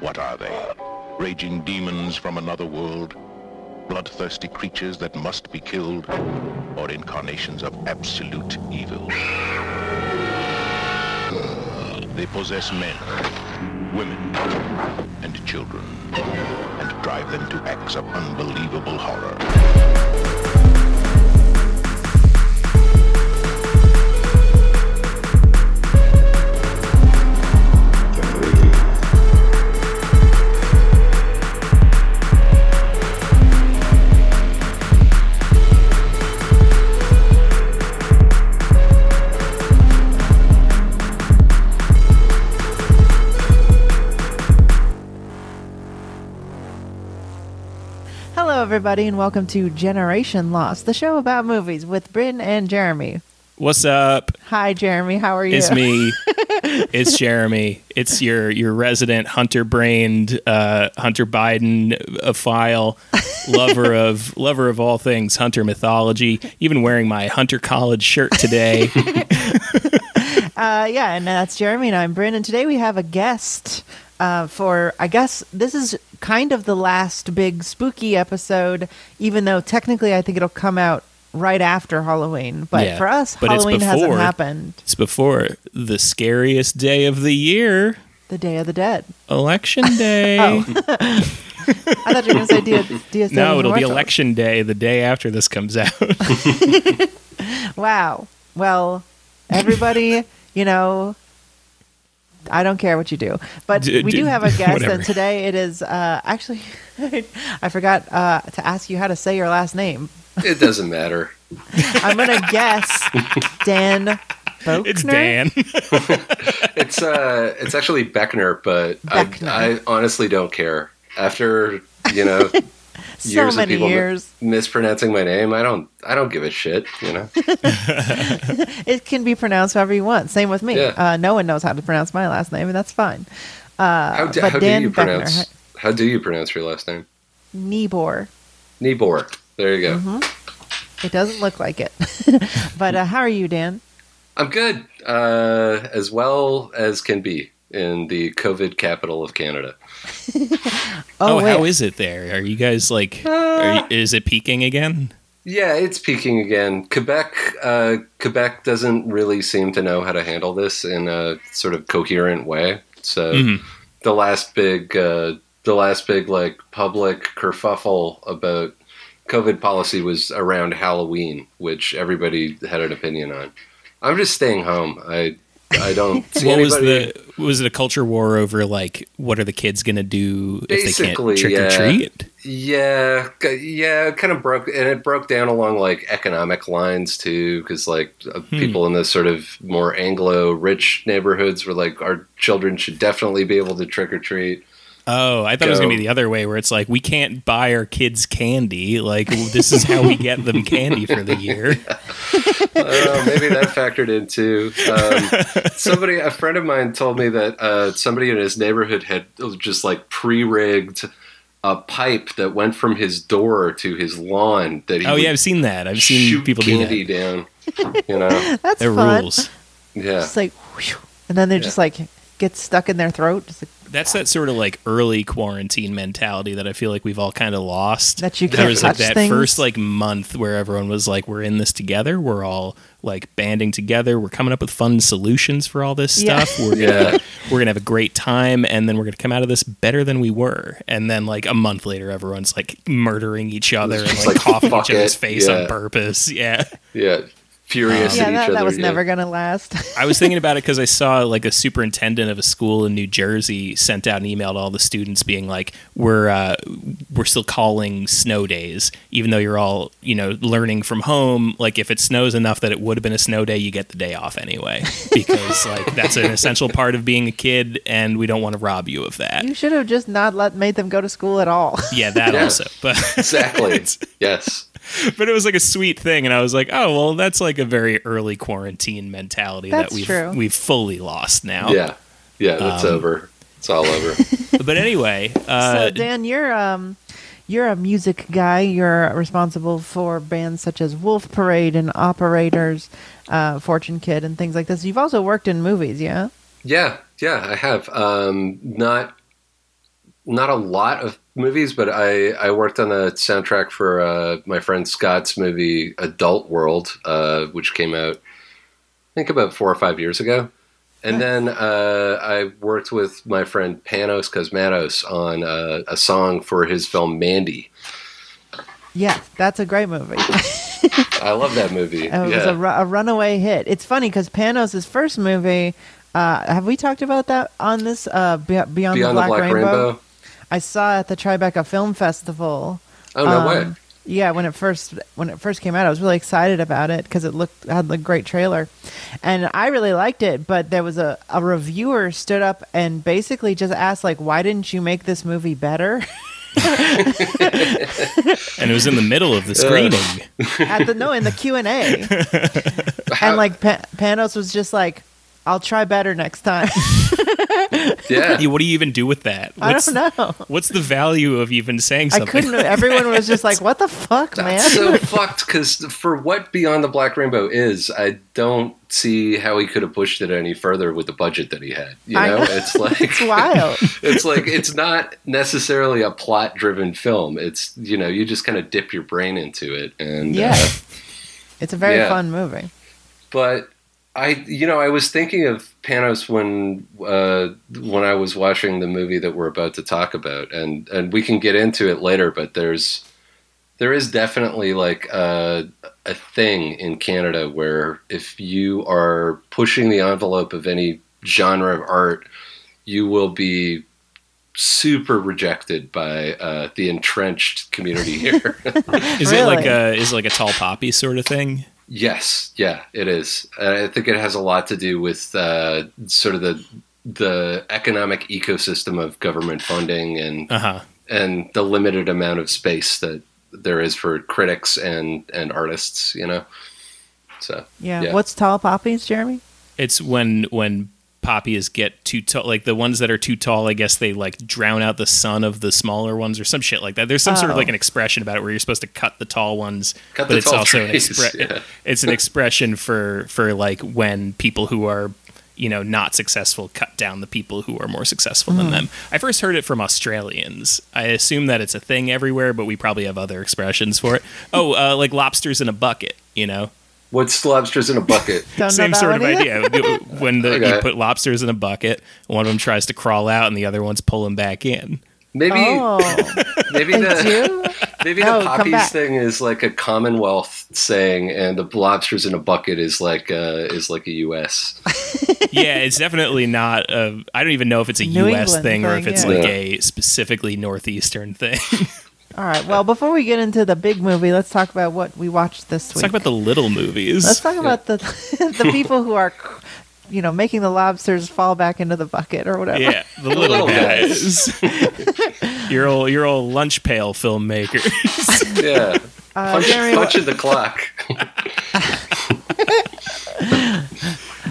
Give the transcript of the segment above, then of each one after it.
What are they? Raging demons from another world? Bloodthirsty creatures that must be killed? Or incarnations of absolute evil? They possess men, women, and children, and drive them to acts of unbelievable horror. Everybody, and welcome to Generation Lost, the show about movies with Bryn and Jeremy. What's up? Hi, Jeremy. How are you? It's me. it's Jeremy. It's your your resident hunter brained uh, Hunter Biden a file lover of lover of all things hunter mythology. Even wearing my Hunter College shirt today. Uh, yeah, and that's Jeremy, and I'm Bryn, and today we have a guest uh, for, I guess, this is kind of the last big spooky episode, even though technically I think it'll come out right after Halloween. But Yeah, for us, but Halloween hasn't happened. it's before the scariest day of the year, The Day of the Dead. election day. Oh. I thought you were going to say Dia no, it'll be election day the day after this comes out. Wow. Well, everybody, you know, I don't care what you do, but D- we d- do have a guest, whatever. and today it is uh, actually. I forgot uh, to ask you how to say your last name. It doesn't matter. I'm gonna guess Dan. Faulkner? it's Dan. It's uh, it's actually Boeckner, but Boeckner. I, I honestly don't care. After you know So years of many people years. mispronouncing my name, I don't I don't give a shit. You know, It can be pronounced however you want. Same with me. Yeah. Uh, no one knows how to pronounce my last name, and that's fine. how, do, but how Dan do you Boeckner, pronounce how do you pronounce your last name? Niebuhr. Nibor. There you go. Mm-hmm. It doesn't look like it. but uh, how are you, Dan? I'm good, uh, as well as can be in the COVID capital of Canada. Oh, wait. how is it there? Are you guys like? Are you, is it peaking again? Yeah, it's peaking again. Quebec, uh, Quebec doesn't really seem to know how to handle this in a sort of coherent way. So Mhm. the last big, uh, the last big like public kerfuffle about COVID policy was around Halloween, which everybody had an opinion on. I'm just staying home. I I don't see what was the was it a culture war over like what are the kids gonna do if they can't trick yeah. or treat? Yeah, yeah, it kind of broke, and it broke down along like economic lines too, because like uh, Hmm. people in the sort of more Anglo-rich neighborhoods were like, our children should definitely be able to trick or treat. Oh, I thought it was gonna be the other way where it's like we can't buy our kids candy. Like this is how we get them candy for the year. Uh, maybe that factored in too. Um, somebody, a friend of mine, told me that uh, somebody in his neighborhood had just like pre-rigged a pipe that went from his door to his lawn. That he Oh yeah, I've seen that. I've seen shoot people do candy that. down. You know, That's They're fun. rules. yeah. Just like, whew, and then they Yeah. just like get stuck in their throat. Just like, That's that sort of like early quarantine mentality that I feel like we've all kind of lost. That you there can't was like that things? first like month where everyone was like, "We're in this together. We're all like banding together. We're coming up with fun solutions for all this Yeah. stuff. We're gonna Yeah. we're gonna have a great time, and then we're gonna come out of this better than we were. And then like a month later, everyone's like murdering each other and like, like, coughing each other's it. face Yeah. on purpose. Yeah. Yeah, furious yeah, at each that, other. that was yeah. never gonna last. I was thinking about it because I saw like a superintendent of a school in New Jersey sent out an email to all the students being like, "We're uh, we're still calling snow days, even though you're all you know learning from home. Like if it snows enough that it would have been a snow day, you get the day off anyway because like that's an essential part of being a kid, and we don't want to rob you of that. you should have just not let made them go to school at all. Yeah, that Yeah. also, but Exactly. yes. but it was like a sweet thing, and I was like, oh well, that's like a very early quarantine mentality That's that we've true. we've fully lost now. Yeah. Yeah. That's Um, over. It's all over. but anyway, uh, so Dan, you're um, you're a music guy. You're responsible for bands such as Wolf Parade and Operators, uh, Fortune Kid, and things like this. You've also worked in movies, yeah. Yeah, yeah, I have. Um, not not a lot of movies, but I, I worked on the soundtrack for uh, my friend Scott's movie Adult World, uh, which came out, I think, about four or five years ago. And then uh, I worked with my friend Panos Cosmatos on uh, a song for his film Mandy. Yeah, that's a great movie. I love that movie. It was a, ru- a runaway hit. It's funny because Panos' first movie. Uh, have we talked about that on this? Uh, Be- Beyond, Beyond the Black, Rainbow? Rainbow. I saw it at the Tribeca Film Festival. Oh no Um, way! Yeah, when it first when it first came out, I was really excited about it because it looked had a great trailer, and I really liked it. But there was a, a reviewer stood up and basically just asked like, "Why didn't you make this movie better?" and it was in the middle of the screening. At the no in the Q and A, and like pa- Panos was just like, "I'll try better next time." Yeah, Yeah, what do you even do with that? I What's, don't know. What's the value of even saying something? I couldn't. Everyone was just like, "What the fuck, man?" That's so fucked because for what Beyond the Black Rainbow is, I don't see how he could have pushed it any further with the budget that he had. You know, know. it's like it's wild. it's like it's not necessarily a plot driven film. It's you know you just kind of dip your brain into it and Yeah. uh, It's a very Yeah. fun movie. but I you know I was thinking of Panos when uh, when I was watching the movie that we're about to talk about and and we can get into it later but there's there is definitely like a, a thing in Canada where if you are pushing the envelope of any genre of art you will be super rejected by uh, the entrenched community here Is it like a is it like a tall poppy sort of thing? Yes, yeah, it is. And I think it has a lot to do with uh, sort of the the economic ecosystem of government funding and Uh huh. and the limited amount of space that there is for critics and and artists. You know, so Yeah. Yeah. What's tall poppies, Jeremy? It's when when poppies get too tall, like the ones that are too tall. I guess they like drown out the sun of the smaller ones, or some shit like that. There's some sort of Oh. like an expression about it where you're supposed to cut the tall ones, Cut but the it's tall also an trees, expre- yeah. it's an expression for for like when people who are you know not successful cut down the people who are more successful Hmm. than them. I first heard it from Australians. I assume that it's a thing everywhere, but we probably have other expressions for it. Oh, uh, like lobsters in a bucket, you know. What's lobsters in a bucket? Same sort of idea. when the, Okay. you put lobsters in a bucket, one of them tries to crawl out, and the other one's pulling back in. Maybe Oh, maybe the maybe Oh, the come poppies thing is like a Commonwealth saying, and the lobsters in a bucket is like uh, is like a U.S. Yeah, it's definitely not. A, I don't even know if it's a New U.S. England thing, or if it's yeah. like Yeah. a specifically northeastern thing. All right. Well, before we get into the big movie, let's talk about what we watched this Let's week. talk about the little movies. Let's talk about the the people who are, you know, making the lobsters fall back into the bucket or whatever. yeah, the little, little guys. your old your old lunch pail filmmakers. Yeah, Uh, punch, Jeremy, punch in the clock.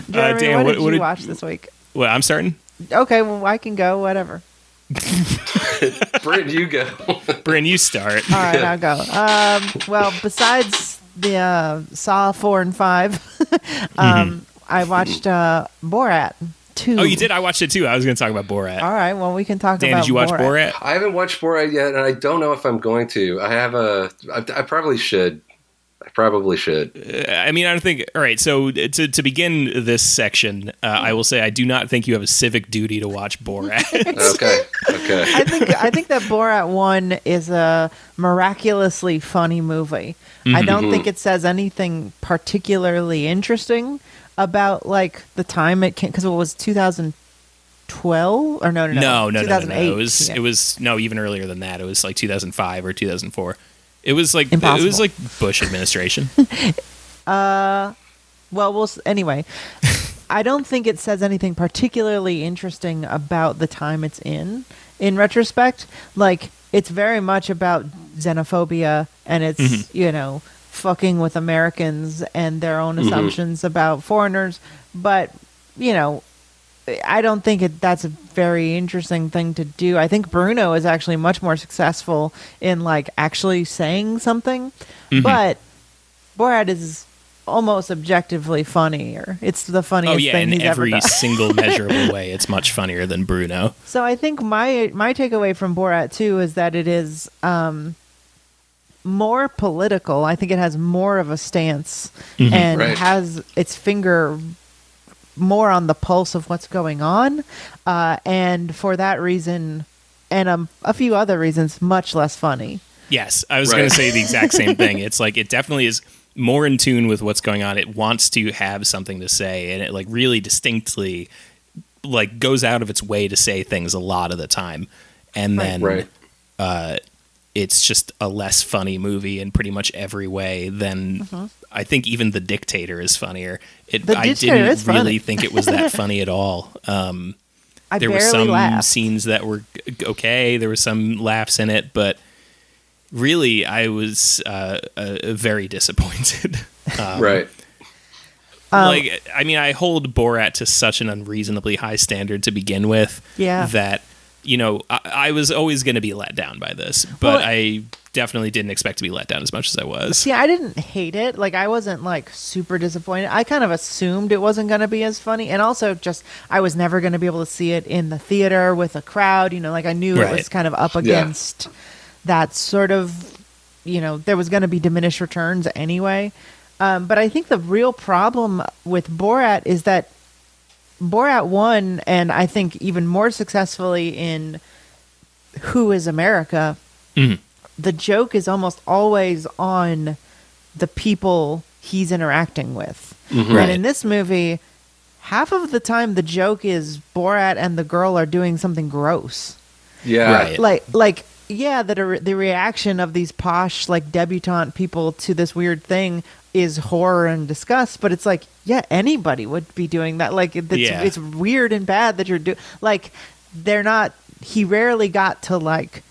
Jeremy, Dan, what, what- did what you did- watch this week? well, I'm starting. Okay, well, I can go. Whatever. Brent, you go. Bryn, you start. All right, I'll go. Um, well, besides the uh, Saw four and five, um, I watched uh, Borat two. Mm-hmm. Oh, you did. I watched it too. I was going to talk about Borat. All right. Well, we can talk Dan, about. did you watch Borat? I haven't watched Borat yet, and I don't know if I'm going to. I have a. I, I probably should. I probably should. Uh, I mean, I don't think. All right, so uh, to to begin this section, uh, I will say I do not think you have a civic duty to watch Borat. Okay. Okay. I think I think that Borat one is a miraculously funny movie. I don't mm-hmm. think it says anything particularly interesting about like the time it came because it was 2012 or no no no no, no, no, no, 2008. no. It was yeah. it was no even earlier than that. It was like 2005 or 2004. It was like it was like Bush administration. uh, well we'll anyway. I don't think it says anything particularly interesting about the time it's in. In retrospect, like it's very much about xenophobia and it's Mm-hmm. you know fucking with Americans and their own assumptions about foreigners. But you know, I don't think it, that's a very interesting thing to do. I think Bruno is actually much more successful in like actually saying something, Mm-hmm. but Borat is almost objectively funnier. It's the funniest Oh yeah, thing in he's every ever done. single measurable way, it's much funnier than Bruno. So I think my my takeaway from Borat too is that it is um, more political. I think it has more of a stance and Right. has its finger more on the pulse of what's going on, uh, and for that reason, and um, a few other reasons, much less funny. Yes, I was Right. going to say the exact same thing. It's like it definitely is more in tune with what's going on. It wants to have something to say, and it like really distinctly like goes out of its way to say things a lot of the time, and Right. then Right. uh, it's just a less funny movie in pretty much every way than I think even The Dictator is funnier. It. The I Dictator didn't is funny. really think it was that funny at all. Um, I there were some laughed. scenes that were okay. There were some laughs in it, but really, I was uh, uh, very disappointed. Um, right. Um, like, I mean, I hold Borat to such an unreasonably high standard to begin with. Yeah. That you know, I, I was always going to be let down by this, but Well- I definitely didn't expect to be let down as much as I was. See, I didn't hate it. Like I wasn't like super disappointed. I kind of assumed it wasn't going to be as funny, and also just I was never going to be able to see it in the theater with a crowd. You know, like I knew it was kind of up against that sort of. You know, there was going to be diminished returns anyway. Um, but I think the real problem with Borat is that Borat won, and I think even more successfully in Who is America. Mhm. The joke is almost always on the people he's interacting with. Right. And in this movie, half of the time the joke is Borat and the girl are doing something gross Yeah. Right. like like yeah that the the reaction of these posh like debutante people to this weird thing is horror and disgust but it's like yeah anybody would be doing that like it's, Yeah. it's weird and bad that you're doing like they're not he rarely got to like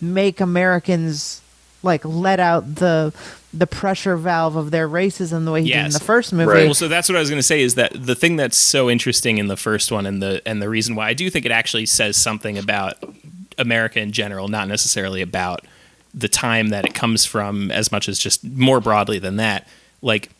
make americans like let out the the pressure valve of their racism the way he did in the first movie Right. Well, so that's what I was going to say is that the thing that's so interesting in the first one, and the and the reason why I do think it actually says something about America in general, not necessarily about the time that it comes from, as much as just more broadly than that. Like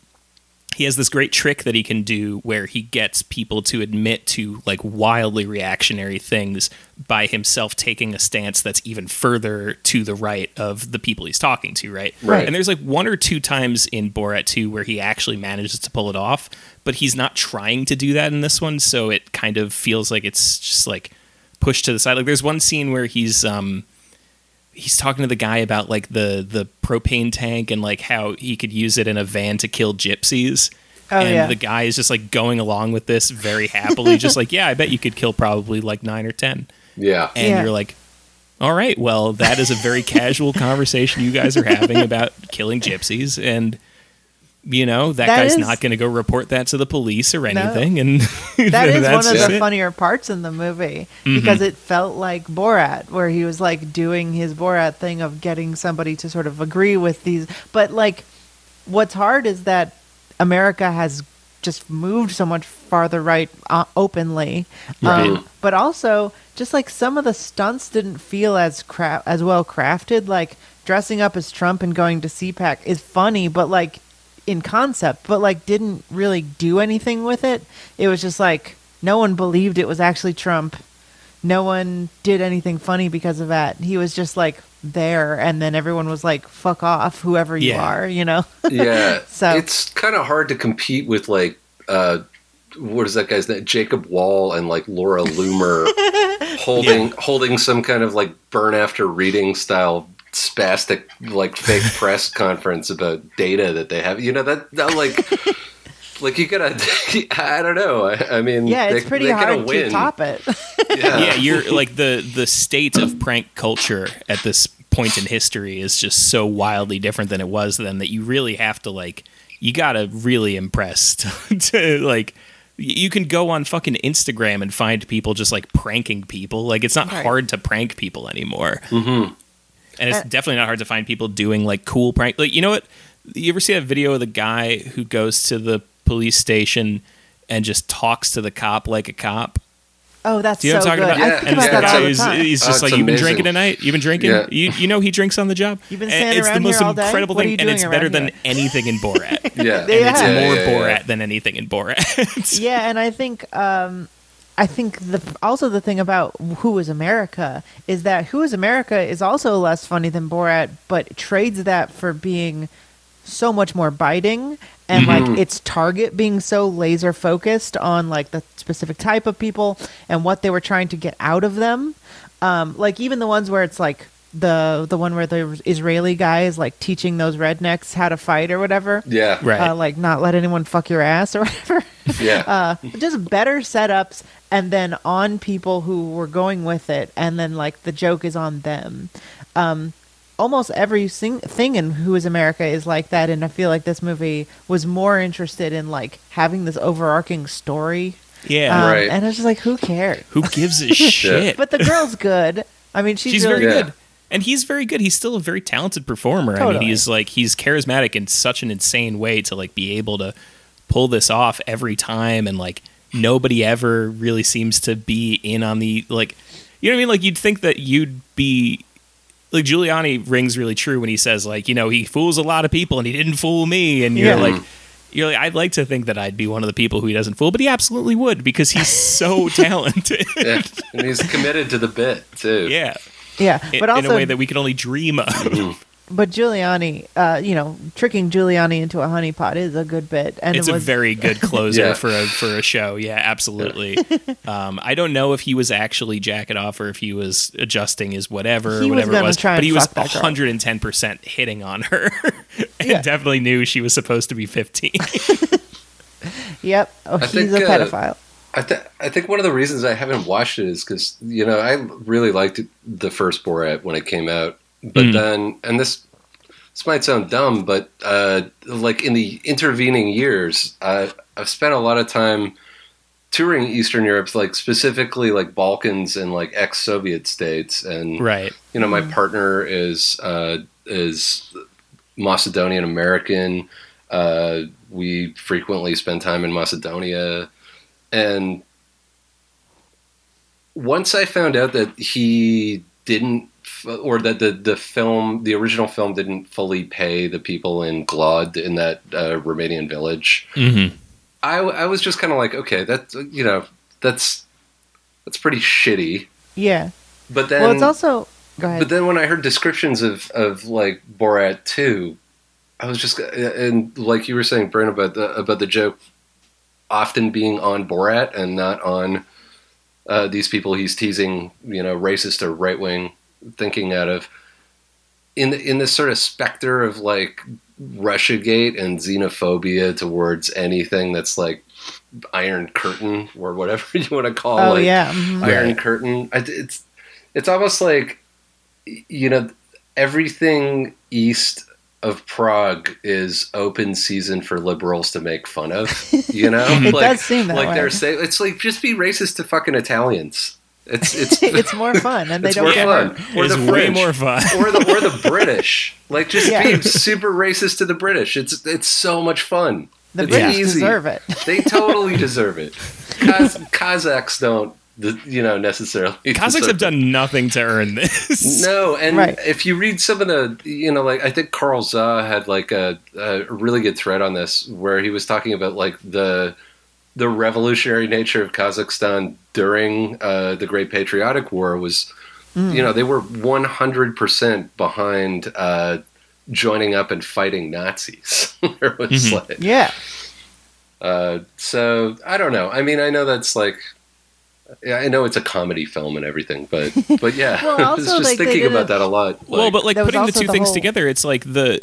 he has this great trick that he can do where he gets people to admit to like wildly reactionary things by himself taking a stance that's even further to the right of the people he's talking to, right? Right. And there's like one or two times in Borat 2 where he actually manages to pull it off, but he's not trying to do that in this one, so it kind of feels like it's just like pushed to the side. Like there's one scene where he's um he's talking to the guy about like the the propane tank and like how he could use it in a van to kill gypsies. Oh, and yeah. the guy is just like going along with this very happily, just like, yeah, I bet you could kill probably like nine or ten. Yeah. And Yeah. you're like, all right, well, that is a very casual conversation you guys are having about killing gypsies. And, you know, that, That guy's is- not going to go report that to the police or No. anything. And that is one of the it. Mm-hmm. funnier parts in the movie because it felt like Borat, where he was like doing his Borat thing of getting somebody to sort of agree with these. But like, what's hard is that America has just moved so much farther right uh, openly, Right. um, but also just like some of the stunts didn't feel as cra- as well crafted. Like dressing up as Trump and going to CPAC is funny, but like in concept, but like didn't really do anything with it. It was just like no one believed it was actually Trump. No one did anything funny because of that. He was just like there, and then everyone was like, "Fuck off, whoever you Yeah. are," you know. yeah. So- it's kind of hard to compete with like uh what is that guy's name? Jacob Wohl and like Laura Loomer holding holding some kind of like burn after reading style spastic like fake press conference about data that they have. You know that, that like like you gotta I don't know. I, I mean yeah, it's they- pretty they gotta hard to top it. Yeah. yeah, you're like the the state of prank culture at this point in history is just so wildly different than it was then that you really have to like you gotta really impress to, to like you can go on fucking Instagram and find people just like pranking people. Like it's not Right. hard to prank people anymore. Mhm. And it's Uh, definitely not hard to find people doing like cool prank. Like you know what? You ever see that video of the guy who goes to the police station and just talks to the cop like a cop? Oh, that's Do you know so what I'm talking good. about? I think Yeah, about yeah, that the he's, time. he's Oh, just it's like, "You've been drinking tonight. You've been drinking. Yeah. You you know he drinks on the job. You've been And standing it's around the most here all day? incredible What thing, and it's better around than anything in Borat. Yeah, and it's Yeah. more yeah, yeah. Borat than anything in Borat. yeah, and I think um, I think the also the thing about Who is America is that Who is America is also less funny than Borat, but trades that for being so much more biting and like its target being so laser focused on like the specific type of people and what they were trying to get out of them. Um, like even the ones where it's like the the one where the Israeli guy is like teaching those rednecks how to fight or whatever. Yeah, Right. Uh, like not let anyone fuck your ass or whatever. yeah. uh, just better setups and then on people who were going with it and then like the joke is on them um, almost every sing- thing in who is america is like that and i feel like this movie was more interested in like having this overarching story yeah. um, Right. and i was just like who cares Who gives a shit? but the girl's good i mean she's, she's really very Yeah. good. And he's very good. He's still a very talented performer. I mean, he's like he's charismatic in such an insane way to like be able to pull this off every time and like nobody ever really seems to be in on the like you know what I mean? Like you'd think that you'd be like Giuliani rings really true when he says like, you know, he fools a lot of people and he didn't fool me and you're Yeah. like you're like, I'd like to think that I'd be one of the people who he doesn't fool, but he absolutely would because he's so talented. yeah. And he's committed to the bit too. yeah. Yeah In, but also in a way that we could only dream of. but giuliani uh, you know tricking giuliani into a honeypot is a good bit and it's it a very good closer Yeah. for a for a show. Yeah, absolutely. um, I don't know if he was actually jacking off or if he was adjusting his whatever, He or was whatever it was. try But he was fuck that girl. 110 percent hitting on her, and Yeah. definitely knew she was supposed to be 15. yep oh, he's think, a uh, pedophile I, th- I think one of the reasons I haven't watched it is because you know I really liked the first Borat when it came out, but Mm. then and this this might sound dumb, but uh, like in the intervening years, uh, I've spent a lot of time touring Eastern Europe, like specifically like Balkans and like ex-Soviet states, and right. you know my partner is uh, is Macedonian American. Uh, we frequently spend time in Macedonia, and once I found out that he didn't, or that the the film, the original film, didn't fully pay the people in Glod in that uh, Romanian village, Mm-hmm. I I was just kind of like, okay, that's you know that's that's pretty shitty. yeah But then well it's also go ahead but then when I heard descriptions of, of like Borat 2, I was just and like you were saying, Brent, about the about the joke often being on Borat and not on uh, these people he's teasing, you know, racist or right wing thinking out of. In the, in this sort of specter of like RussiaGate and xenophobia towards anything that's like Iron Curtain or whatever you want to call oh like, yeah. Iron Curtain. It's it's almost like you know everything east of Prague is open season for liberals to make fun of. You know, It like, does seem that like way. they're saying it's like just be racist to fucking Italians. It's it's it's more fun and they it's don't more get fun. hurt. Or It's the way French. more fun. or the or the British. Like just Yeah. be super racist to the British. It's it's so much fun. The it's British easy. deserve it. They totally deserve it. Kaz- Kazakhs don't, you know, necessarily. Kazakhs have done nothing to earn this. No, and Right. if you read some of the, you know, like I think Carl Zha had like a, a really good thread on this where he was talking about like the the revolutionary nature of Kazakhstan during uh, the Great Patriotic War was, you know, they were one hundred percent behind uh, joining up and fighting Nazis. there was Mhm. like, Yeah. uh, so I don't know. I mean, I know that's like. Yeah, I know it's a comedy film and everything, but but yeah, Well, I was just like, thinking about a- that a lot. well, but like putting the two the things whole- together, it's like the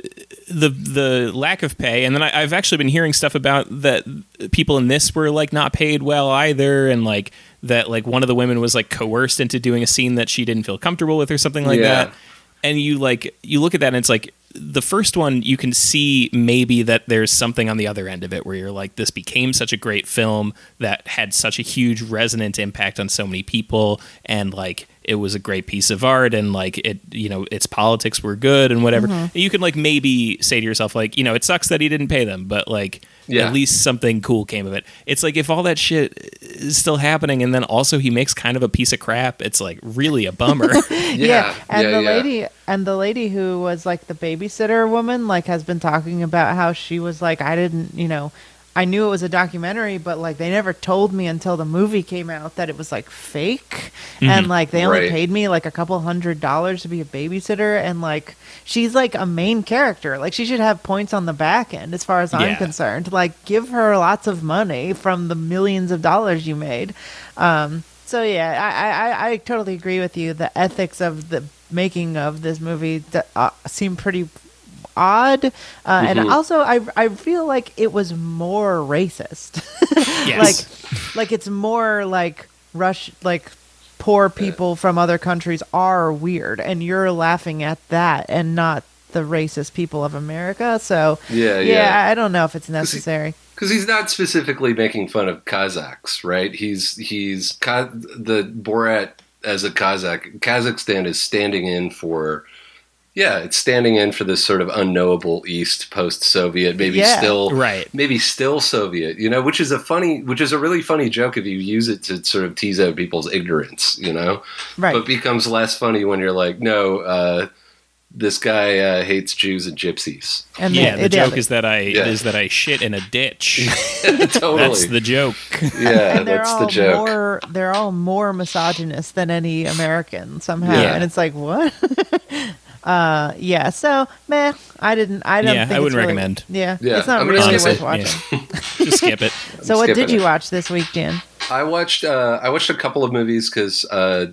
the the lack of pay, and then I, I've actually been hearing stuff about that people in this were like not paid well either, and like that like one of the women was like coerced into doing a scene that she didn't feel comfortable with or something like Yeah. that. And you like you look at that and it's like the first one you can see maybe that there's something on the other end of it where you're like this became such a great film that had such a huge resonant impact on so many people and like it was a great piece of art and like it you know its politics were good and whatever Mm-hmm. you can like maybe say to yourself like you know it sucks that he didn't pay them but like Yeah. at least something cool came of it it's like if all that shit is still happening and then also he makes kind of a piece of crap it's like really a bummer Yeah, and yeah, the yeah. lady and the lady who was like the babysitter woman like has been talking about how she was like I didn't, you know, I knew it was a documentary, but like they never told me until the movie came out that it was like fake, and like they only Right. paid me like a couple hundred dollars to be a babysitter, and like she's like a main character, like she should have points on the back end as far as I'm concerned. Like give her lots of money from the millions of dollars you made. Um, so yeah, I, I, I- I totally agree with you. The ethics of the making of this movie uh, seem pretty odd, uh, and Mm-hmm. also I I feel like it was more racist. yes like like it's more like rush like poor people from other countries are weird, and you're laughing at that and not the racist people of America. So Yeah, yeah, yeah. I don't know if it's necessary. because he's not specifically making fun of Kazakhs, right? He's he's the Borat as a Kazakh. Kazakhstan is standing in for, yeah, it's standing in for this sort of unknowable East post-Soviet, maybe Yeah. still Right. maybe still Soviet, you know, which is a funny, which is a really funny joke if you use it to sort of tease out people's ignorance, you know, Right. but becomes less funny when you're like, no, uh, this guy uh, hates Jews and gypsies. And yeah, they- the joke is that I Yeah. is that I shit in a ditch. totally. That's the joke. yeah, and they're that's all the joke. more they're all more misogynist than any American somehow, Yeah. and it's like what? uh, yeah. So meh, I didn't. I don't. Yeah, think I it's wouldn't really- recommend. Yeah, Yeah, it's not I'm really skip worth it, watching. Just skip it. So what skipping did you it. watch this week, Dan? I watched uh, I watched a couple of movies because uh,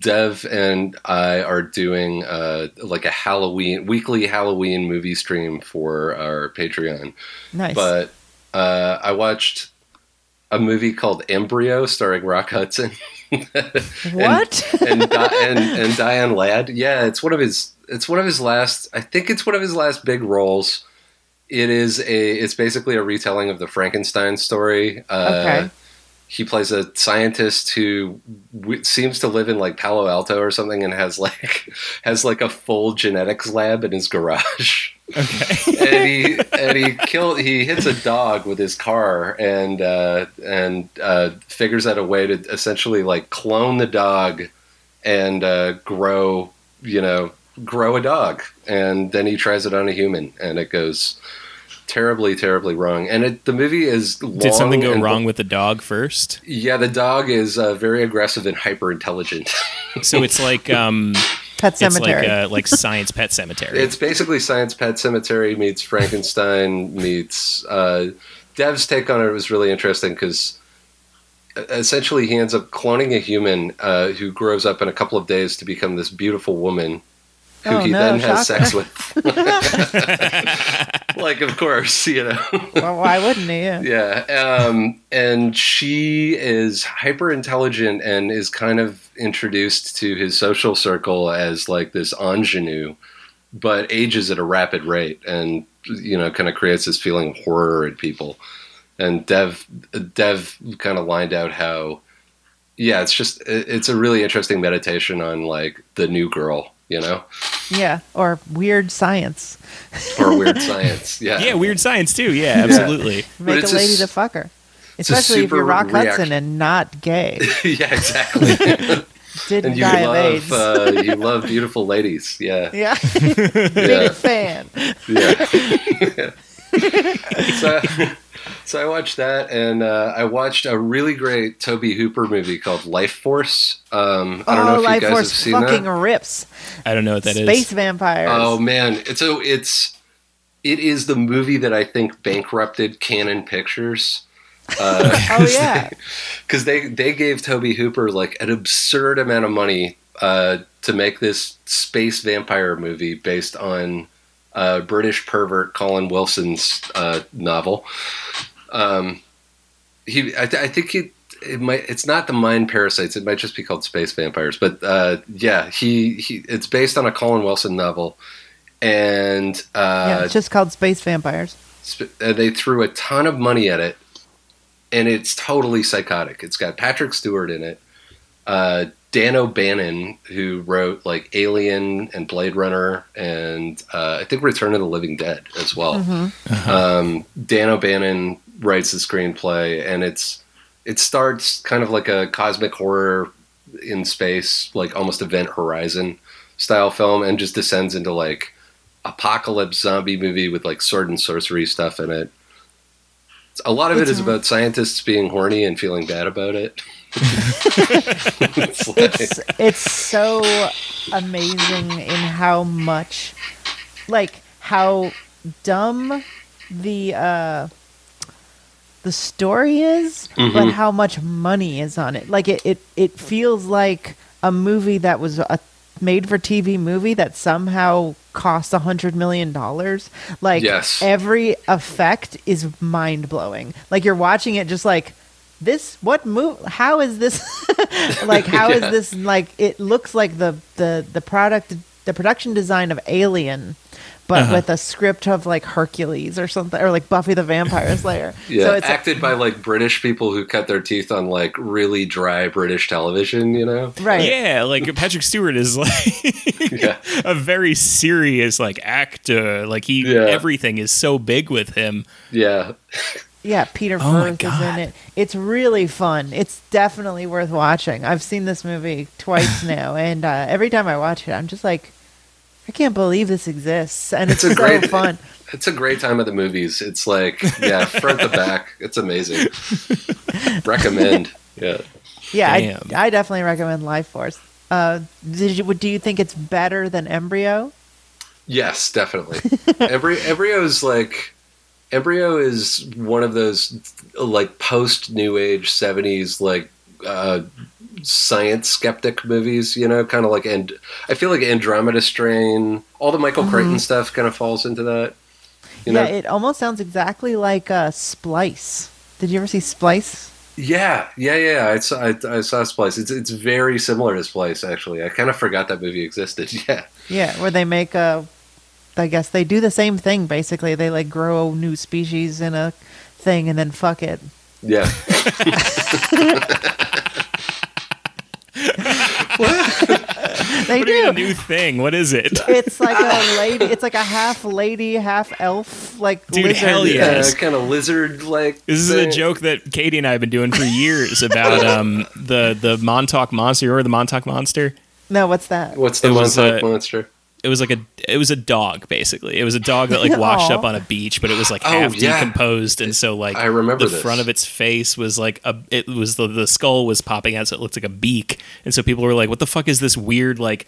Dev and I are doing uh, like a Halloween weekly Halloween movie stream for our Patreon. Nice. But uh, I watched a movie called Embryo starring Rock Hudson. what? and, Di- and and Diane Ladd. Yeah, it's one of his. It's one of his last. I think it's one of his last big roles. It is a. It's basically a retelling of the Frankenstein story. Uh, Okay. He plays a scientist who w- seems to live in like Palo Alto or something, and has like has like a full genetics lab in his garage. Okay. and he and he kill he hits a dog with his car and uh, and uh, figures out a way to essentially like clone the dog and uh, grow you know grow a dog and then he tries it on a human and it goes terribly terribly wrong and it, the movie is long Did something go and- wrong with the dog first? yeah the dog is uh, very aggressive and hyper intelligent So it's like um Pet it's like Cemetery. uh, like science pet cemetery. It's basically Science Pet Cemetery meets Frankenstein meets. Uh, Dev's take on it was really interesting because essentially he ends up cloning a human uh, who grows up in a couple of days to become this beautiful woman who Oh, he no, then has sex with. like, of course, you know. well, why wouldn't he? Yeah. Yeah, um, and she is hyper intelligent and is kind of introduced to his social circle as like this ingenue, but ages at a rapid rate, and you know, kind of creates this feeling of horror in people. And Dev, Dev, kind of lined out how, yeah, it's just it's a really interesting meditation on like the new girl, you know, Yeah. Or weird science. or weird science. Yeah, yeah, weird science too. Yeah, absolutely. Make a it's a lady s- to fuck her. it's a Especially if you're Rock react- Hudson and not gay. yeah, exactly. Didn't and you die of AIDS. love uh, you love beautiful ladies. Yeah, yeah. yeah, Big fan. yeah. so, so I watched that, and uh, I watched a really great Tobe Hooper movie called Lifeforce. Um, I don't oh, know if Life you guys Force have seen fucking that. rips. I don't know what that is. Space vampires. Oh man, it's a it's it is the movie that I think bankrupted Cannon Pictures. Uh, Oh, yeah. because they they gave Tobe Hooper like an absurd amount of money uh, to make this space vampire movie based on uh, British pervert Colin Wilson's uh, novel. Um, he, I, I think he. It might. It's not the mind parasites. It might just be called space vampires. But uh, yeah, he, he. It's based on a Colin Wilson novel, and yeah, uh, it's just called Space Vampires. sp- uh, they threw a ton of money at it, and it's totally psychotic. It's got Patrick Stewart in it, uh, Dan O'Bannon, who wrote like Alien and Blade Runner, and uh, I think Return of the Living Dead as well. Um, Dan O'Bannon writes the screenplay, and it's it starts kind of like a cosmic horror in space, like almost Event Horizon style film, and just descends into like apocalypse zombie movie with like sword and sorcery stuff in it. A lot of it It's a- about scientists being horny and feeling bad about it. It's like- it's it's so amazing in how much like how dumb the uh the story is but how much money is on it like it it, it feels like a movie that was a made for tv movie that somehow costs a hundred million dollars like Yes. every effect is mind-blowing like you're watching it just like this what move how is this like how is Yeah. this like it looks like the the the product the production design of alien but Uh-huh. with a script of like hercules or something or like buffy the vampire slayer Yeah, so it's acted by like British people who cut their teeth on like really dry British television, you know? right Yeah, like Patrick Stewart is like Yeah. a very serious like actor. Like he Yeah. everything is so big with him. Yeah. yeah peter Oh Firth is in it it's really fun it's definitely worth watching i've seen this movie twice now and uh, every time i watch it i'm just like i can't believe this exists and it's, It's a so great- fun It's a great time of the movies. It's like, yeah, front to back. It's amazing. Recommend. Yeah. Yeah, I, Damn. I definitely recommend Lifeforce. Uh, did you, do you think it's better than Embryo? Yes, definitely. Embryo, embryo is like embryo is one of those like post new age 70s like uh science skeptic movies you know kind of like and i feel like andromeda strain all the michael crichton stuff kind of falls into that you yeah, know it almost sounds exactly like uh, Splice. Did you ever see Splice? yeah yeah yeah i saw I, I saw splice it's it's very similar to splice actually i kind of forgot that movie existed yeah Yeah, where they make a. I guess they do the same thing basically. They like grow new species in a thing and then fuck it. yeah They What a new thing. What is it? It's like a lady. It's like a half lady, half elf, like Dude, lizard. hell yeah. Yes. kind of lizard like This is a joke that Katie and I have been doing for years about um the the Montauk monster or the Montauk monster. No, what's that? what's the It Montauk uh, monster It was like a it was a dog basically. It was a dog that like washed up on a beach, but it was like Oh, half yeah. decomposed, and so like I remember the this. front of its face was like a it was the the skull was popping out, so it looked like a beak, and so people were like, "What the fuck is this weird like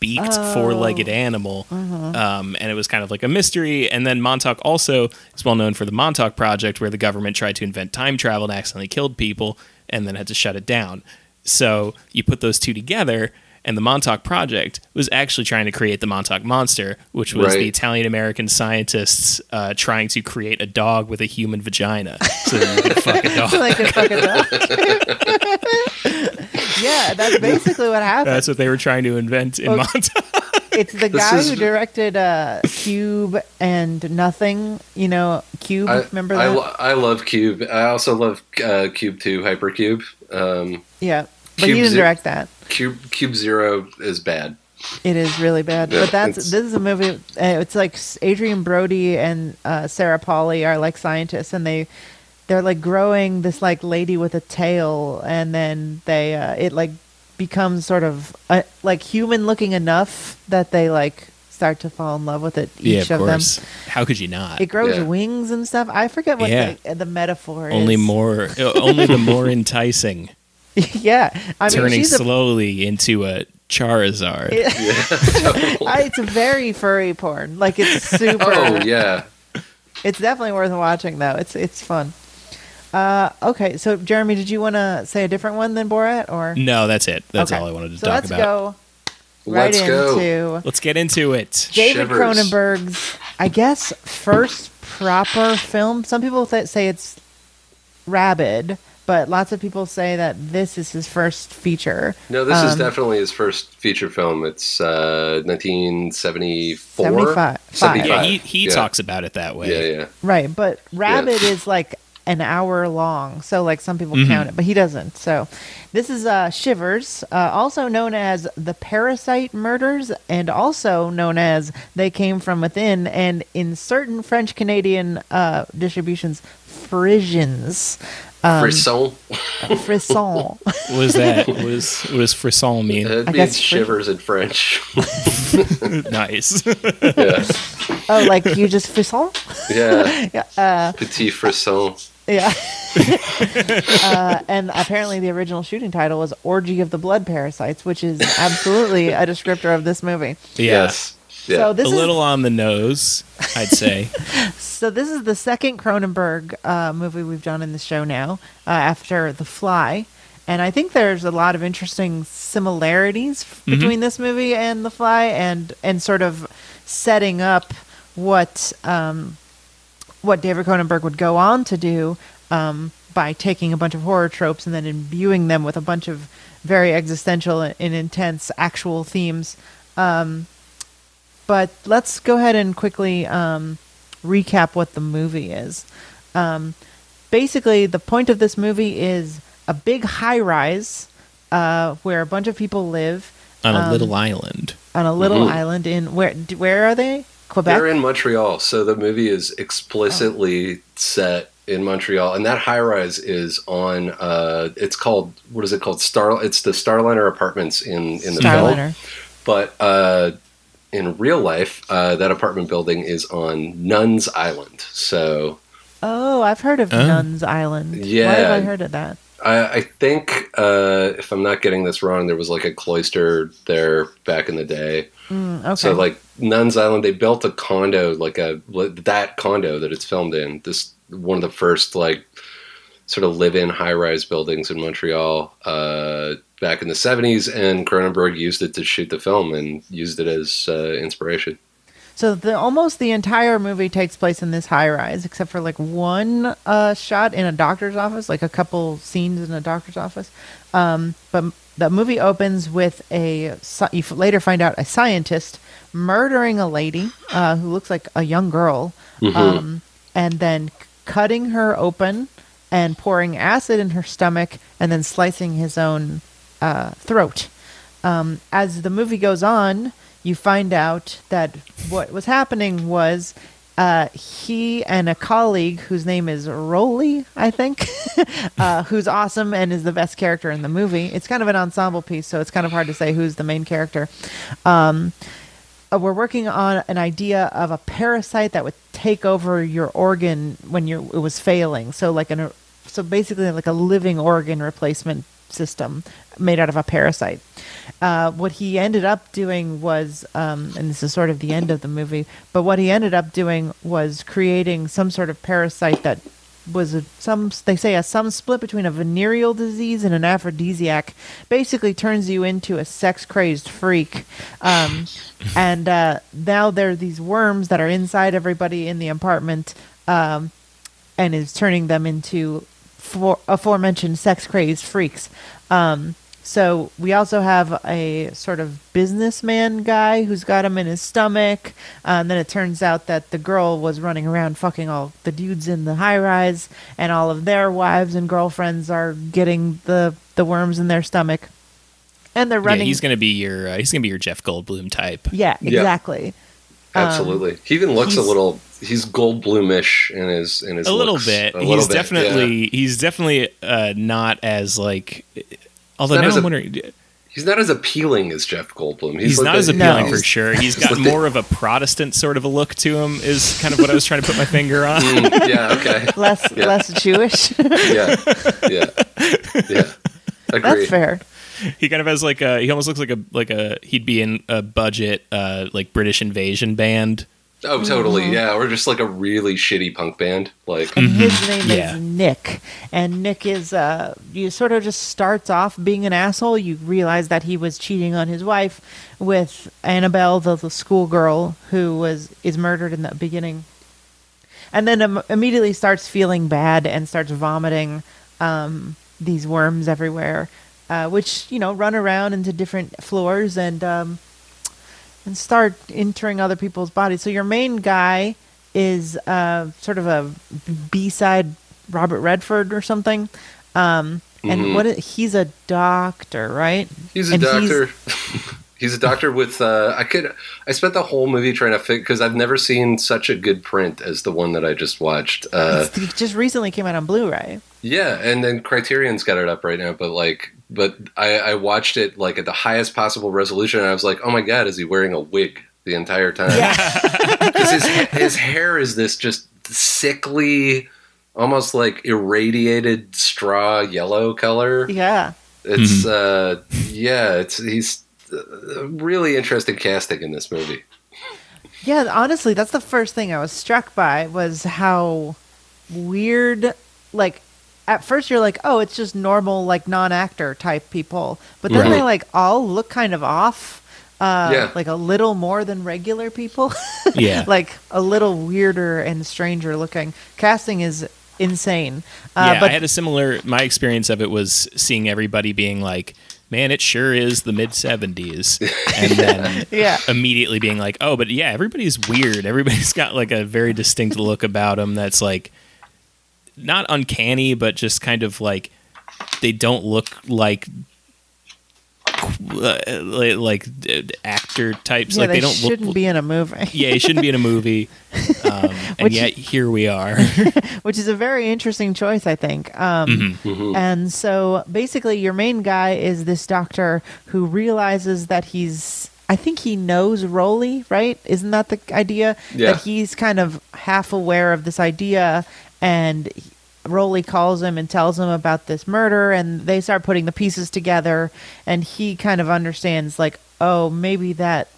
beaked four legged animal?" Um, and it was kind of like a mystery. And then Montauk also is well known for the Montauk Project, where the government tried to invent time travel and accidentally killed people, and then had to shut it down. So you put those two together, and the Montauk Project was actually trying to create the Montauk Monster, which was Right. the Italian American scientists uh, trying to create a dog with a human vagina so that you could fuck a dog. So they could fuck it up. yeah, that's basically what happened. That's what they were trying to invent in Montauk. It's the guy is- who directed uh, Cube and Nothing. You know, Cube. I, remember I, that? lo- I love Cube. I also love uh, Cube Two, Hypercube. Um, yeah, but Cube he didn't Ze- direct that. Cube Cube Zero is bad. It is really bad. Yeah, but that's this is a movie. Uh, it's like Adrien Brody and uh, Sarah Polley are like scientists, and they they're like growing this like lady with a tail, and then they uh, it like becomes sort of uh, like human looking enough that they like start to fall in love with it. Each of, them. How could you not? It grows Yeah. wings and stuff. I forget what Yeah. the, the metaphor only is. more, uh, only the more enticing, yeah, I mean, turning she's a, slowly into a Charizard. I, it's very furry porn. Like it's super. Oh yeah, It's definitely worth watching though. It's it's fun. Uh, okay, so Jeremy, did you want to say a different one than Borat, or no, that's it. That's Okay. all I wanted to so talk let's about. go right let's go. into Let's get into it. David Shivers. Cronenberg's, I guess, first proper film. Some people th- say it's Rabid, but lots of people say that this is his first feature. No, this is Um, definitely his first feature film. It's uh, 1974. 75. Yeah, he, he Yeah. talks about it that way. Yeah, yeah. Right, but Rabid is like an hour long. So like some people Mm-hmm. count it, but he doesn't. So this is uh, Shivers, uh, also known as the Parasite Murders, and also known as They Came From Within, and in certain French Canadian uh, distributions, Frissons. Um, Frisson. frisson. What was that? What was what does frisson mean? It I means guess fr- shivers in French. nice. yeah. oh, like you just frisson? Yeah. Yeah. Uh, Petit frisson. Yeah. uh, and apparently, the original shooting title was Orgy of the Blood Parasites, which is absolutely a descriptor of this movie. Yeah. Yes. Yeah. So this a is little on the nose, I'd say. so this is the second Cronenberg uh, movie we've done in the show now, uh, after The Fly, and I think there's a lot of interesting similarities f- between this movie and The Fly, and and sort of setting up what um, what David Cronenberg would go on to do um, by taking a bunch of horror tropes and then imbuing them with a bunch of very existential and intense actual themes. Um, but let's go ahead and quickly um, recap what the movie is. Um, basically, the point of this movie is a big high rise uh, where a bunch of people live On a Um, little island. on a little Mhm. island in where where are they? Quebec. They're in Montreal, so the movie is explicitly set in Montreal, and that high rise is on. Uh, it's called what is it called? Star. It's the Starliner Apartments in in the film. Starliner. But uh, in real life, uh, that apartment building is on Nuns Island. So Oh, I've heard of Oh. Nuns Island. Why have Yeah. I heard of that? I, I think, uh, if I'm not getting this wrong, there was like a cloister there back in the day. Mm, okay. So like Nuns Island, they built a condo, like a that condo that it's filmed in. This one of the first like sort of live-in high-rise buildings in Montreal uh, back in the '70s, and Cronenberg used it to shoot the film and used it as uh, inspiration. So the almost the entire movie takes place in this high rise, except for like one uh, shot in a doctor's office, like a couple scenes in a doctor's office. Um, but the movie opens with a you later find out a scientist murdering a lady uh, who looks like a young girl, um, and then cutting her open and pouring acid in her stomach, and then slicing his own uh, throat um, as the movie goes on, you find out that what was happening was uh, he and a colleague whose name is Rolly, I think, uh, who's awesome and is the best character in the movie. It's kind of an ensemble piece, so it's kind of hard to say who's the main character. Um, uh, we're working on an idea of a parasite that would take over your organ when you it was failing. So like an so basically like a living organ replacement system made out of a parasite. Uh, what he ended up doing was, um, and this is sort of the end of the movie, but what he ended up doing was creating some sort of parasite that was a, some they say a some split between a venereal disease and an aphrodisiac basically turns you into a sex crazed freak. Um, and uh, now there are these worms that are inside everybody in the apartment um, and is turning them into for, aforementioned sex crazed freaks. Um, so we also have a sort of businessman guy who's got him in his stomach. Uh, and then it turns out that the girl was running around fucking all the dudes in the high rise, and all of their wives and girlfriends are getting the the worms in their stomach. And they're running. Yeah, he's gonna be your uh, he's gonna be your Jeff Goldblum type. Yeah, Yeah. exactly. Absolutely, he even looks a little. He's Goldblumish in his in his a little bit. A he's little bit, definitely he's definitely uh, not as like. Although not now I'm a- wondering. He's not as appealing as Jeff Goldblum. he's, like not a- as appealing No. for sure. He's got more of a Protestant sort of a look to him. Is kind of what I was trying to put my finger on. Mm, yeah. Okay. Less Yeah. less Jewish. Yeah. Yeah. Yeah. Agree. That's fair. he kind of has like a he almost looks like a like a he'd be in a budget uh like British invasion band. Oh, totally. Yeah. Or just like a really shitty punk band. Like. and his name Yeah. is Nick. And Nick is uh you sort of just starts off being an asshole. You realize that he was cheating on his wife with Annabelle, the, the schoolgirl who was is murdered in the beginning. And then Im- immediately starts feeling bad and starts vomiting um, these worms everywhere, uh, which you know run around into different floors and um, and start entering other people's bodies. So your main guy is uh, sort of a B side Robert Redford or something. Um, and what i- he's a doctor, right? Mm-hmm. He's a And doctor. He's, a doctor with. Uh, I could. I spent the whole movie trying to figure because I've never seen such a good print as the one that I just watched. Uh, it just recently came out on Blu-ray. yeah, and then Criterion's got it up right now, but like, but I, I watched it like at the highest possible resolution, and I was like, oh my god, is he wearing a wig the entire time? because his his hair is this just sickly, almost like irradiated straw yellow color. Yeah. It's uh, yeah, it's he's uh, really interesting casting in this movie. Yeah, honestly, that's the first thing I was struck by was how weird like at first you're like, "Oh, it's just normal like non-actor type people." But then Right. they like all look kind of off. Uh Yeah. like a little more than regular people. Yeah. like a little weirder and stranger looking. Casting is insane. Uh yeah, but I had a similar. My experience of it was seeing everybody being like, "Man, it sure is the mid '70s," and then yeah. immediately being like, "Oh, but yeah, everybody's weird. Everybody's got like a very distinct look about them that's like not uncanny, but just kind of like they don't look like." uh, like, like actor types Yeah, like they, they don't shouldn't look be in a movie. yeah it shouldn't be in a movie um, and Which- yet here we are which is a very interesting choice, I think. Um, And so basically, your main guy is this doctor who realizes that he's. I think he knows Rolly, right? Isn't that the idea? Yeah. That he's kind of half aware of this idea, and Rolly calls him and tells him about this murder, and they start putting the pieces together, and he kind of understands, like, oh, maybe that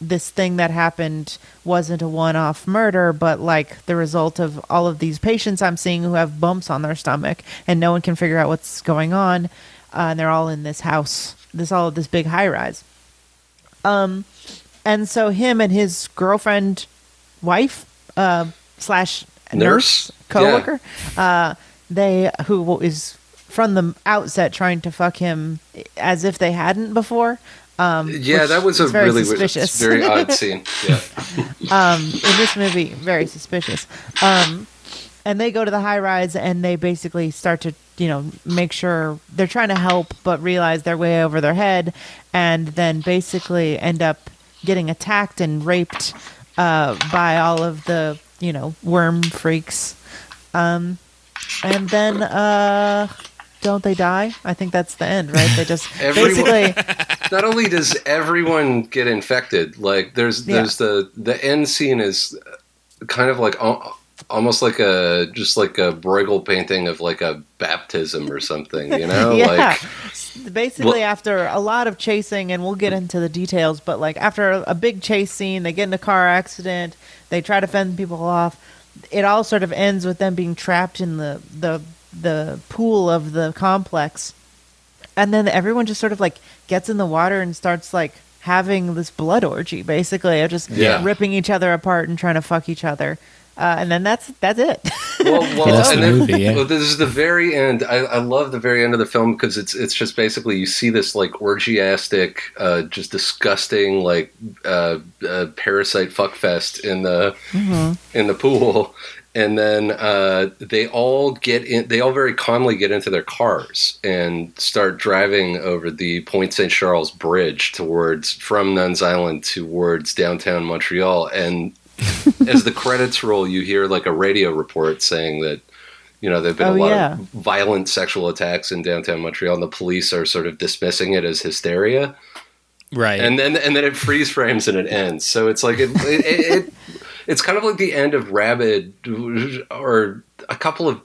this thing that happened wasn't a one-off murder but like the result of all of these patients i'm seeing who have bumps on their stomach and no one can figure out what's going on uh, and they're all in this house this all of this big high rise um and so him and his girlfriend wife uh slash nurse, Nurse, co-worker uh they who is from the outset trying to fuck him as if they hadn't before um Yeah, that was a very really weird, suspicious. a very odd scene. Yeah, um, in this movie, very suspicious. Um, and they go to the high rise and they basically start to, you know, make sure they're trying to help, but realize they're way over their head, and then basically end up getting attacked and raped uh, by all of the, you know, worm freaks. Um, and then, uh, don't they die? I think that's the end, right? They just Everyone- basically, not only does everyone get infected, like there's Yeah. there's the the end scene is kind of like almost like a just like a Bruegel painting of like a baptism or something, you know? yeah. Like Basically, Well- after a lot of chasing, and we'll get into the details, but like after a, a big chase scene, they get in a car accident, they try to fend people off. It all sort of ends with them being trapped in the the the pool of the complex, and then everyone just sort of like gets in the water and starts like having this blood orgy, basically, of just Yeah. ripping each other apart and trying to fuck each other. Uh, and then that's that's it. well, well That's and the then, movie, yeah. well, this is the very end. I, I love the very end of the film because it's it's just basically you see this like orgiastic, uh, just disgusting like uh, uh, parasite fuckfest in the in the pool, and then uh, they all get in. They all very calmly get into their cars and start driving over the Point Saint Charles Bridge towards from Nuns Island towards downtown Montreal, and as the credits roll, you hear like a radio report saying that you know there've been Oh, a lot yeah. of violent sexual attacks in downtown Montreal, and the police are sort of dismissing it as hysteria. right And then and then it freeze frames and it ends. So it's like it, it, it, it it's kind of like the end of Rabid, or a couple of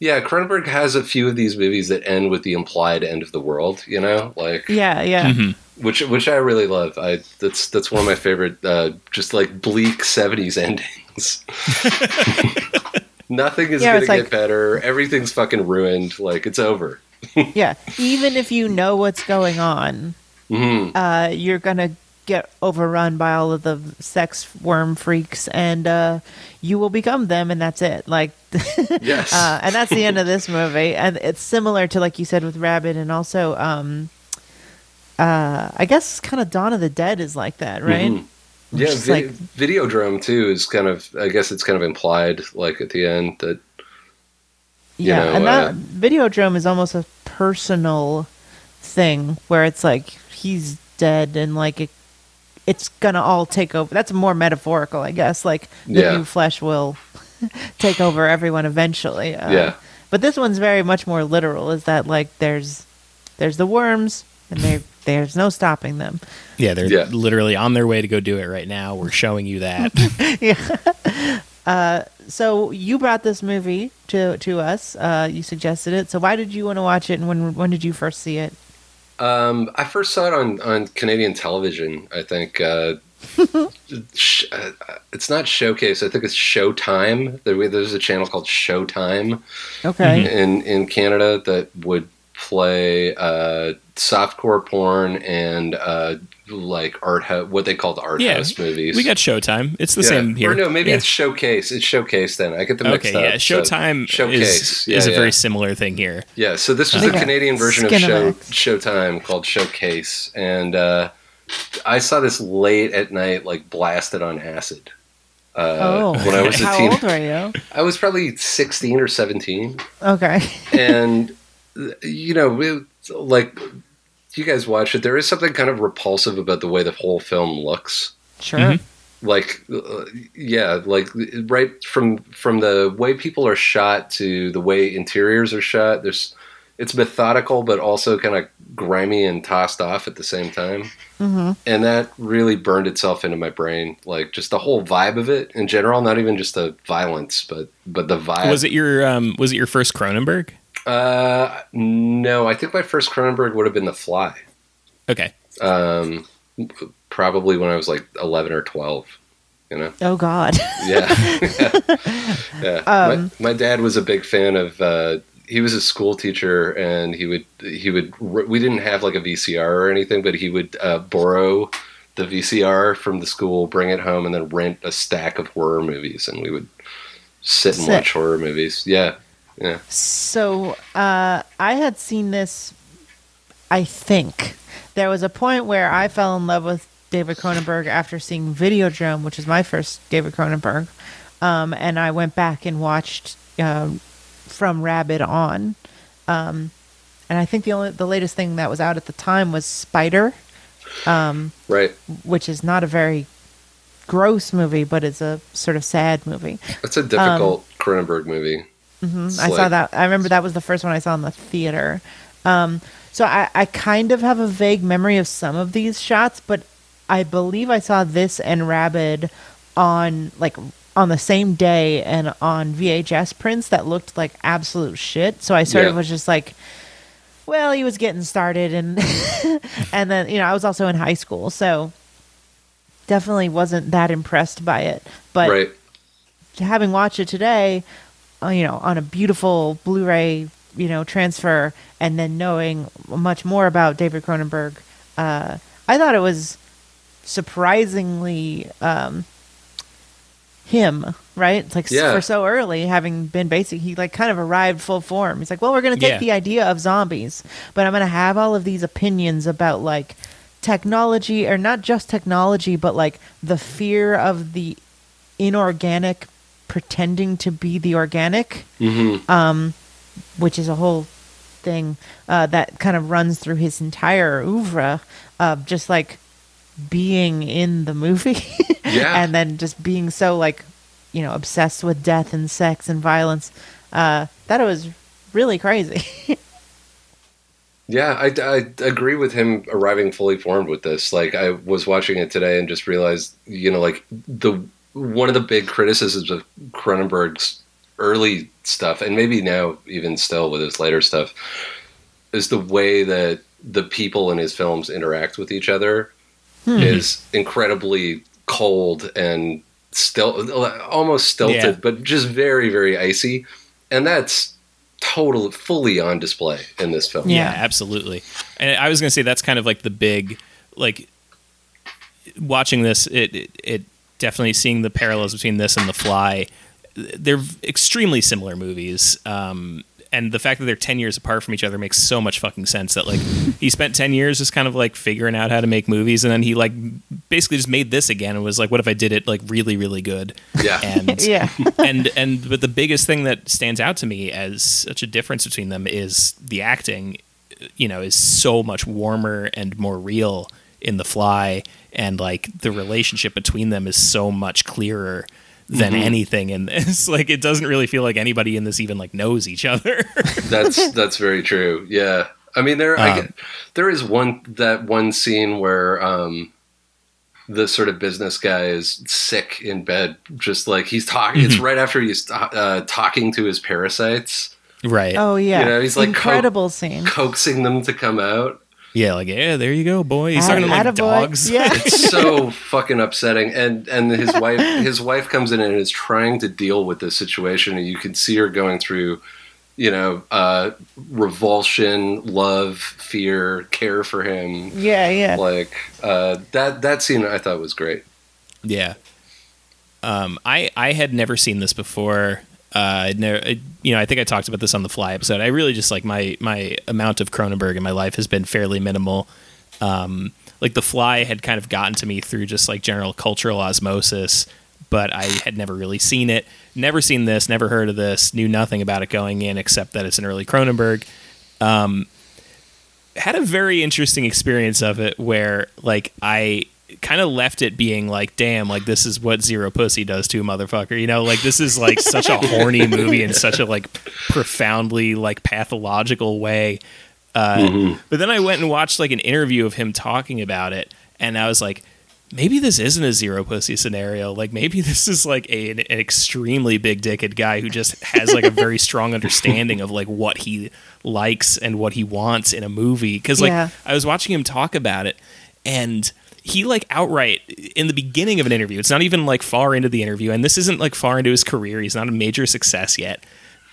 yeah. Cronenberg has a few of these movies that end with the implied end of the world. You know, like yeah, yeah. Mm-hmm. Which which I really love. I that's that's one of my favorite, uh, just like bleak '70s endings. Nothing is Yeah, gonna it's get like- better. Everything's fucking ruined. Like it's over. yeah even if you know what's going on hmm uh, you're gonna get overrun by all of the sex worm freaks and uh, you will become them and that's it like Yes. uh, and that's the end of this movie and it's similar to like you said with Rabid and also um, uh, i guess kind of dawn of the dead is like that right Mhm. Yeah, vi- like- Videodrome too is kind of. I guess it's kind of implied, like at the end that. Yeah, know, and uh, that Videodrome is almost a personal thing where it's like he's dead and like it, it's gonna all take over. That's more metaphorical, I guess. Like the Yeah. new flesh will take over everyone eventually. Uh, Yeah. But this one's very much more literal. Is that like there's there's the worms and they there's no stopping them. Yeah, they're Yeah. literally on their way to go do it right now. We're showing you that. Yeah. So you brought this movie to to us. Uh, you suggested it. So why did you want to watch it, and when when did you first see it? Um, I first saw it on, on Canadian television. I think uh, sh- uh, it's not Showcase. I think it's Showtime. There's a channel called Showtime Okay. in in Canada that would play uh, softcore porn and uh, like art house, what they called art yeah, house movies. we got Showtime. It's the Yeah. same here. Or no, maybe Yeah. it's Showcase. It's Showcase. Then I get the mixed okay. up. Yeah, So, Showtime Showcase. is yeah, is a very similar thing here. Yeah, so this was I the Canadian version of Show Showtime called Showcase, and uh, I saw this late at night, like blasted on acid. Uh, oh, when I was a how teen, old were you? I was probably sixteen or seventeen, Okay. and you know, like you guys watch it, there is something kind of repulsive about the way the whole film looks Sure. Mhm. like uh, yeah like right from from the way people are shot to the way interiors are shot there's it's methodical but also kind of grimy and tossed off at the same time hmm and that really burned itself into my brain like just the whole vibe of it in general not even just the violence but but the vibe Was it your um, Was it your first Cronenberg? Uh no i think my first cronenberg would have been the fly Okay. um probably when i was like 11 or 12 you know Oh God. Yeah. yeah. Um, my, my dad was a big fan of uh he was a school teacher and he would he would we didn't have like a VCR or anything but he would uh, borrow the VCR from the school bring it home and then rent a stack of horror movies and we would sit and Sick. watch horror movies. Yeah. Yeah. So uh, I had seen this. I think there was a point where I fell in love with David Cronenberg after seeing Videodrome, which is my first David Cronenberg, um, and I went back and watched um, from Rabid on, um, and I think the only the latest thing that was out at the time was Spider, um, Right. which is not a very gross movie, but it's a sort of sad movie. That's a difficult Cronenberg movie. It's I saw that. I remember that was the first one I saw in the theater. Um, so I, I kind of have a vague memory of some of these shots, but I believe I saw this and Rabid on like on the same day and on VHS prints that looked like absolute shit. So I sort of was just like, well, he was getting started, and and then you know I was also in high school, so definitely wasn't that impressed by it. But right. having watched it today, you know, on a beautiful Blu-ray, you know, transfer, and then knowing much more about David Cronenberg, uh, I thought it was surprisingly um, him. Right? It's like Yeah. for so early, having been basic, he like kind of arrived full form. He's like, well, we're going to take Yeah. the idea of zombies, but I'm going to have all of these opinions about like technology, or not just technology, but like the fear of the inorganic pretending to be the organic, hmm um, which is a whole thing uh, that kind of runs through his entire oeuvre of just like being in the movie Yeah. and then just being so like you know obsessed with death and sex and violence uh, that it was really crazy Yeah, I, I agree with him arriving fully formed with this. Like, I was watching it today and just realized, you know, like the one of the big criticisms of Cronenberg's early stuff, and maybe now even still with his later stuff, is the way that the people in his films interact with each other hmm. is incredibly cold and still almost stilted, Yeah. but just very, very icy, and that's totally fully on display in this film. Yeah. Yeah, absolutely. And I was going to say that's kind of like the big like watching this it, it it definitely seeing the parallels between this and The Fly. They're extremely similar movies. Um and the fact that they're 10 years apart from each other makes so much fucking sense that like he spent 10 years just kind of like figuring out how to make movies and then he like basically just made this again and was like what if i did it like really really good Yeah. and Yeah. and and but the biggest thing that stands out to me as such a difference between them is the acting you know is so much warmer and more real in the fly and like the relationship between them is so much clearer than anything in this like it doesn't really feel like anybody in this even like knows each other That's that's very true. Yeah, I mean there I Um, get, there is one that one scene where um, the sort of business guy is sick in bed, just like he's talking. It's Mm-hmm. right after he's uh, talking to his parasites, right Oh yeah. You know, he's like incredible scene. coaxing them to come out. Yeah like yeah there you go boy he's At- talking to like attaboy. dogs Yeah. It's so fucking upsetting. And and his wife his wife comes in and is trying to deal with this situation, and you can see her going through. You know, uh, revulsion, love, fear, care for him, yeah, yeah. like uh, that that scene I thought was great. Yeah. Um, I I had never seen this before. Uh, you know, I think I talked about this on the Fly episode. I really just like my my amount of Cronenberg in my life has been fairly minimal. Um, like the Fly had kind of gotten to me through just like general cultural osmosis, but I had never really seen it. Never seen this. Never heard of this. Knew nothing about it going in except that it's an early Cronenberg had a very interesting experience of it where like I kind of left it being like damn like this is what zero pussy does to a motherfucker you know like this is like such a horny movie in such a like profoundly like pathological way uh, but then I went and watched like an interview of him talking about it and I was like maybe this isn't a zero pussy scenario. Like maybe this is like a, an, an extremely big dicked guy who just has like a very strong understanding of like what he likes and what he wants in a movie. Cause like Yeah. I was watching him talk about it and he like outright in the beginning of an interview, it's not even like far into the interview, and this isn't like far into his career. He's not a major success yet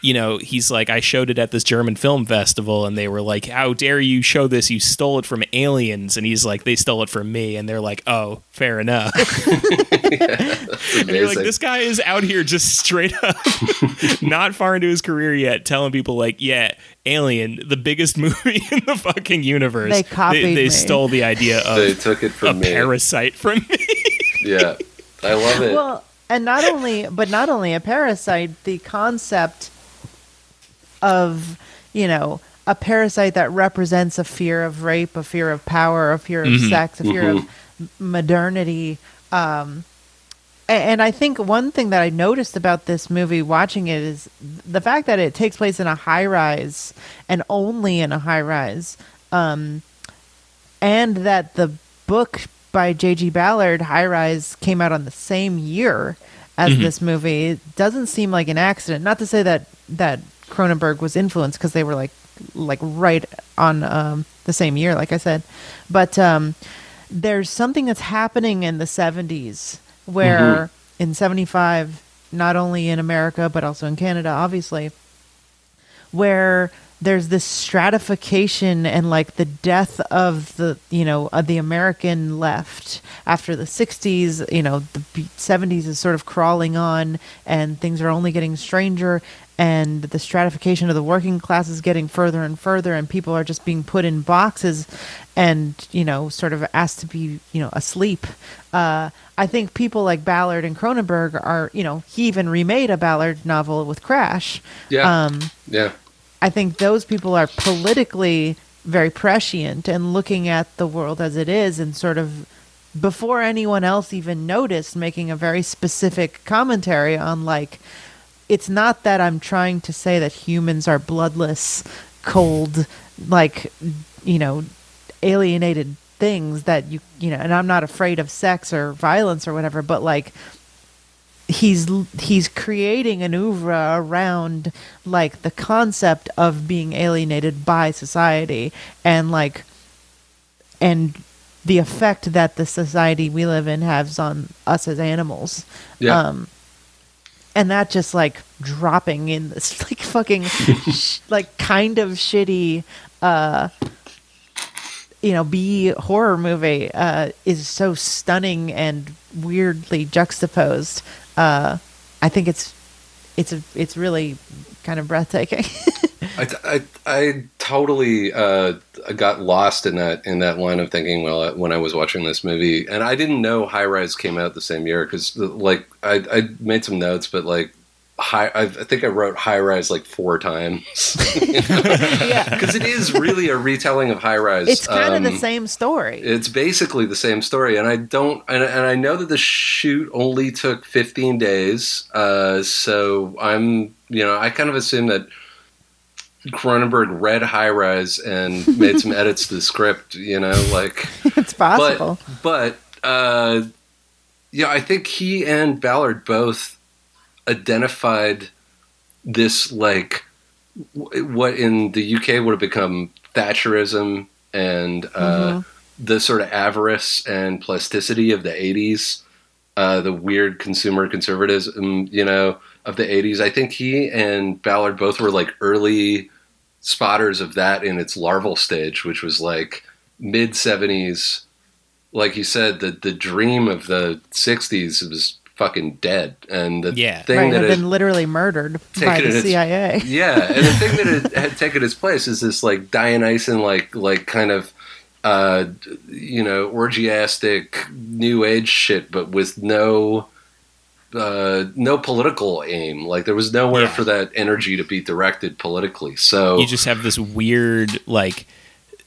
you know, he's like, I showed it at this German film festival, and they were like, How dare you show this? You stole it from aliens. And he's like, They stole it from me. And they're like, Oh, fair enough. That's And you're like. This guy is out here just straight up, not far into his career yet, telling people, like, Yeah, Alien, the biggest movie in the fucking universe. They copied They, me. stole the idea of they took it a from me. parasite from me. Yeah, I love it. Well, and not only, but not only a parasite, the concept of, you know, a parasite that represents a fear of rape, a fear of power, a fear of sex, a fear of modernity. Um, and I think one thing that I noticed about this movie watching it is the fact that it takes place in a high rise and only in a high rise. Um, and that the book by J.G. Ballard, High Rise, came out on the same year as this movie. It doesn't seem like an accident. Not to say that that Cronenberg was influenced because they were like like right on um, the same year, like I said. But um, there's something that's happening in the 70s where in 75, not only in America but also in Canada, obviously, where there's this stratification and like the death of the you know of the American left after the 60s you know the 70s is sort of crawling on and things are only getting stranger and the stratification of the working class is getting further and further and people are just being put in boxes and you know sort of asked to be you know asleep. Uh, i think people like ballard and cronenberg are you know he even remade a ballard novel with crash. Yeah, um, yeah, I think those people are politically very prescient and looking at the world as it is and sort of before anyone else even noticed making a very specific commentary on like it's not that I'm trying to say that humans are bloodless, cold, like you know, alienated things that you you know, and I'm not afraid of sex or violence or whatever, but like he's he's creating an oeuvre around like the concept of being alienated by society and like and the effect that the society we live in has on us as animals yeah. um and that just like dropping in this like fucking sh- like kind of shitty uh you know b horror movie uh is so stunning and weirdly juxtaposed uh i think it's it's a, it's really kind of breathtaking. I, I, I totally uh, got lost in that in that line of thinking well when I was watching this movie, and I didn't know High Rise came out the same year because like I, I made some notes, but like high I, I think I wrote High Rise like four times yeah. because it is really a retelling of High Rise. It's kind of Um, the same story. It's basically the same story, and I don't, and, and I know that the shoot only took 15 days. Uh, so I'm, you know, I kind of assume that Cronenberg read High Rise and made some edits to the script. You know, like, it's possible. but, but, uh, yeah, I think he and Ballard both identified this like what in the UK would have become Thatcherism and uh, the sort of avarice and plasticity of the 80s, uh, the weird consumer conservatism, you know, of the 80s. I think he and Ballard both were like early spotters of that in its larval stage, which was like mid 70s. Like you said, the, the dream of the 60s was fucking dead. And the Yeah. thing right, that have it- been literally murdered by the its- CIA. yeah, and the thing that it had taken its place is this like Dionysian, like like kind of uh, you know orgiastic new age shit, but with no uh, no political aim. Like there was nowhere Yeah. for that energy to be directed politically. So you just have this weird like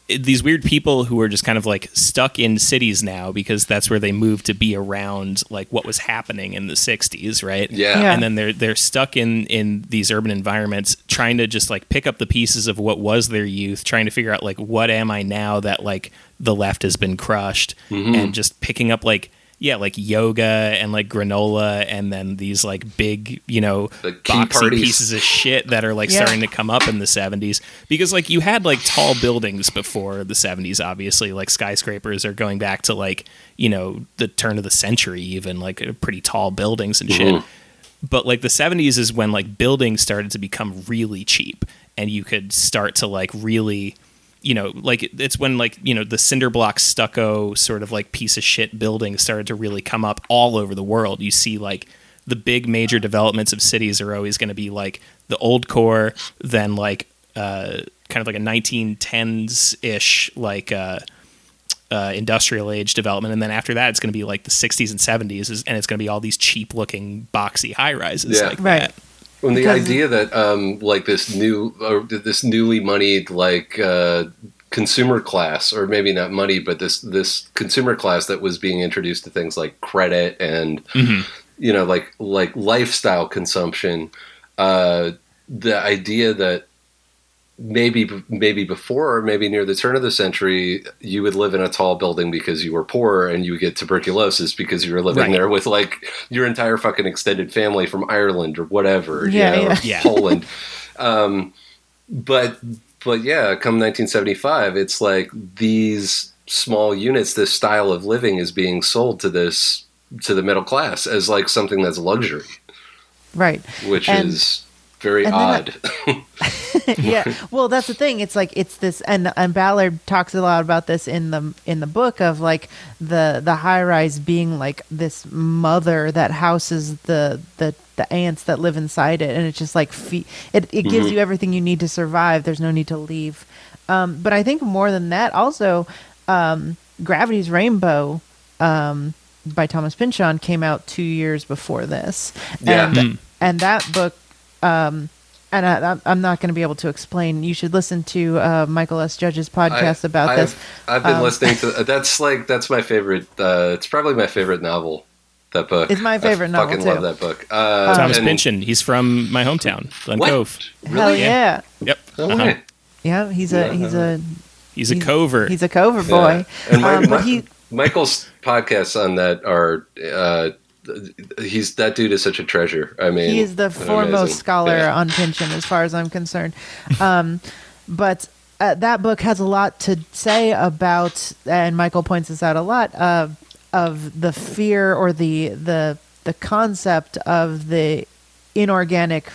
these weird people who are just kind of like stuck in cities now because that's where they moved to be around like what was happening in the 60s right Yeah. Yeah. and then they're they're stuck in in these urban environments trying to just like pick up the pieces of what was their youth trying to figure out like what am i now that like the left has been crushed Mm-hmm. and just picking up like yeah like yoga and like granola and then these like big you know The key boxy parties. pieces of shit that are like Yeah. starting to come up in the 70s because like you had like tall buildings before the 70s obviously like skyscrapers are going back to like you know the turn of the century even like uh, pretty tall buildings and shit but like the 70s is when like buildings started to become really cheap and you could start to like really you know like it's when like you know the cinder block stucco sort of like piece of shit buildings started to really come up all over the world you see like the big major developments of cities are always going to be like the old core then like uh kind of like a 1910s ish like uh uh, industrial age development, and then after that, it's going to be like the 60s and 70s, and it's going to be all these cheap looking boxy high rises Yeah. like Right. that. When the Because- idea that um, like this new or this newly moneyed like uh, consumer class, or maybe not money, but this this consumer class that was being introduced to things like credit and you know like like lifestyle consumption. Uh, the idea that maybe maybe before or maybe near the turn of the century you would live in a tall building because you were poor and you would get tuberculosis because you were living Right. there with like your entire fucking extended family from Ireland or whatever you Yeah, know, or yeah. Yeah. Poland um, but but yeah come 1975 it's like these small units this style of living is being sold to this to the middle class as like something that's luxury Right. which And- is very and then I- odd yeah. Well, that's the thing. It's like it's this, and and Ballard talks a lot about this in the in the book of like the the high rise being like this mother that houses the the the ants that live inside it, and it's just like fe- it it gives you everything you need to survive. There's no need to leave. Um, but I think more than that, also, um, Gravity's Rainbow. Um, by Thomas Pynchon came out two years before this, Yeah. and and that book um, and I, I'm- I'm not going to be able to explain. You should listen to uh, Michael S. Judge's podcast I- about I've, this. I've been Um, listening to that's like that's my favorite. Uh, it's probably my favorite novel. That book. It's my favorite novel. I novel, Fucking too. love that book. Uh, Thomas and- Pynchon, he's from my hometown, Glen What? Cove. Hell yeah, Yep. No Uh-huh. yeah. He's a he's a He's a cover. he's a cover boy. Yeah. And my, um, my- but he Michael's podcasts on that are. Uh, he's that dude is such a treasure. I mean, he's the amazing. foremost scholar Yeah. on Pynchon, as far as I'm concerned. Um, but uh, that book has a lot to say about, and Michael points this out a lot uh, of the fear or the the the concept of the inorganic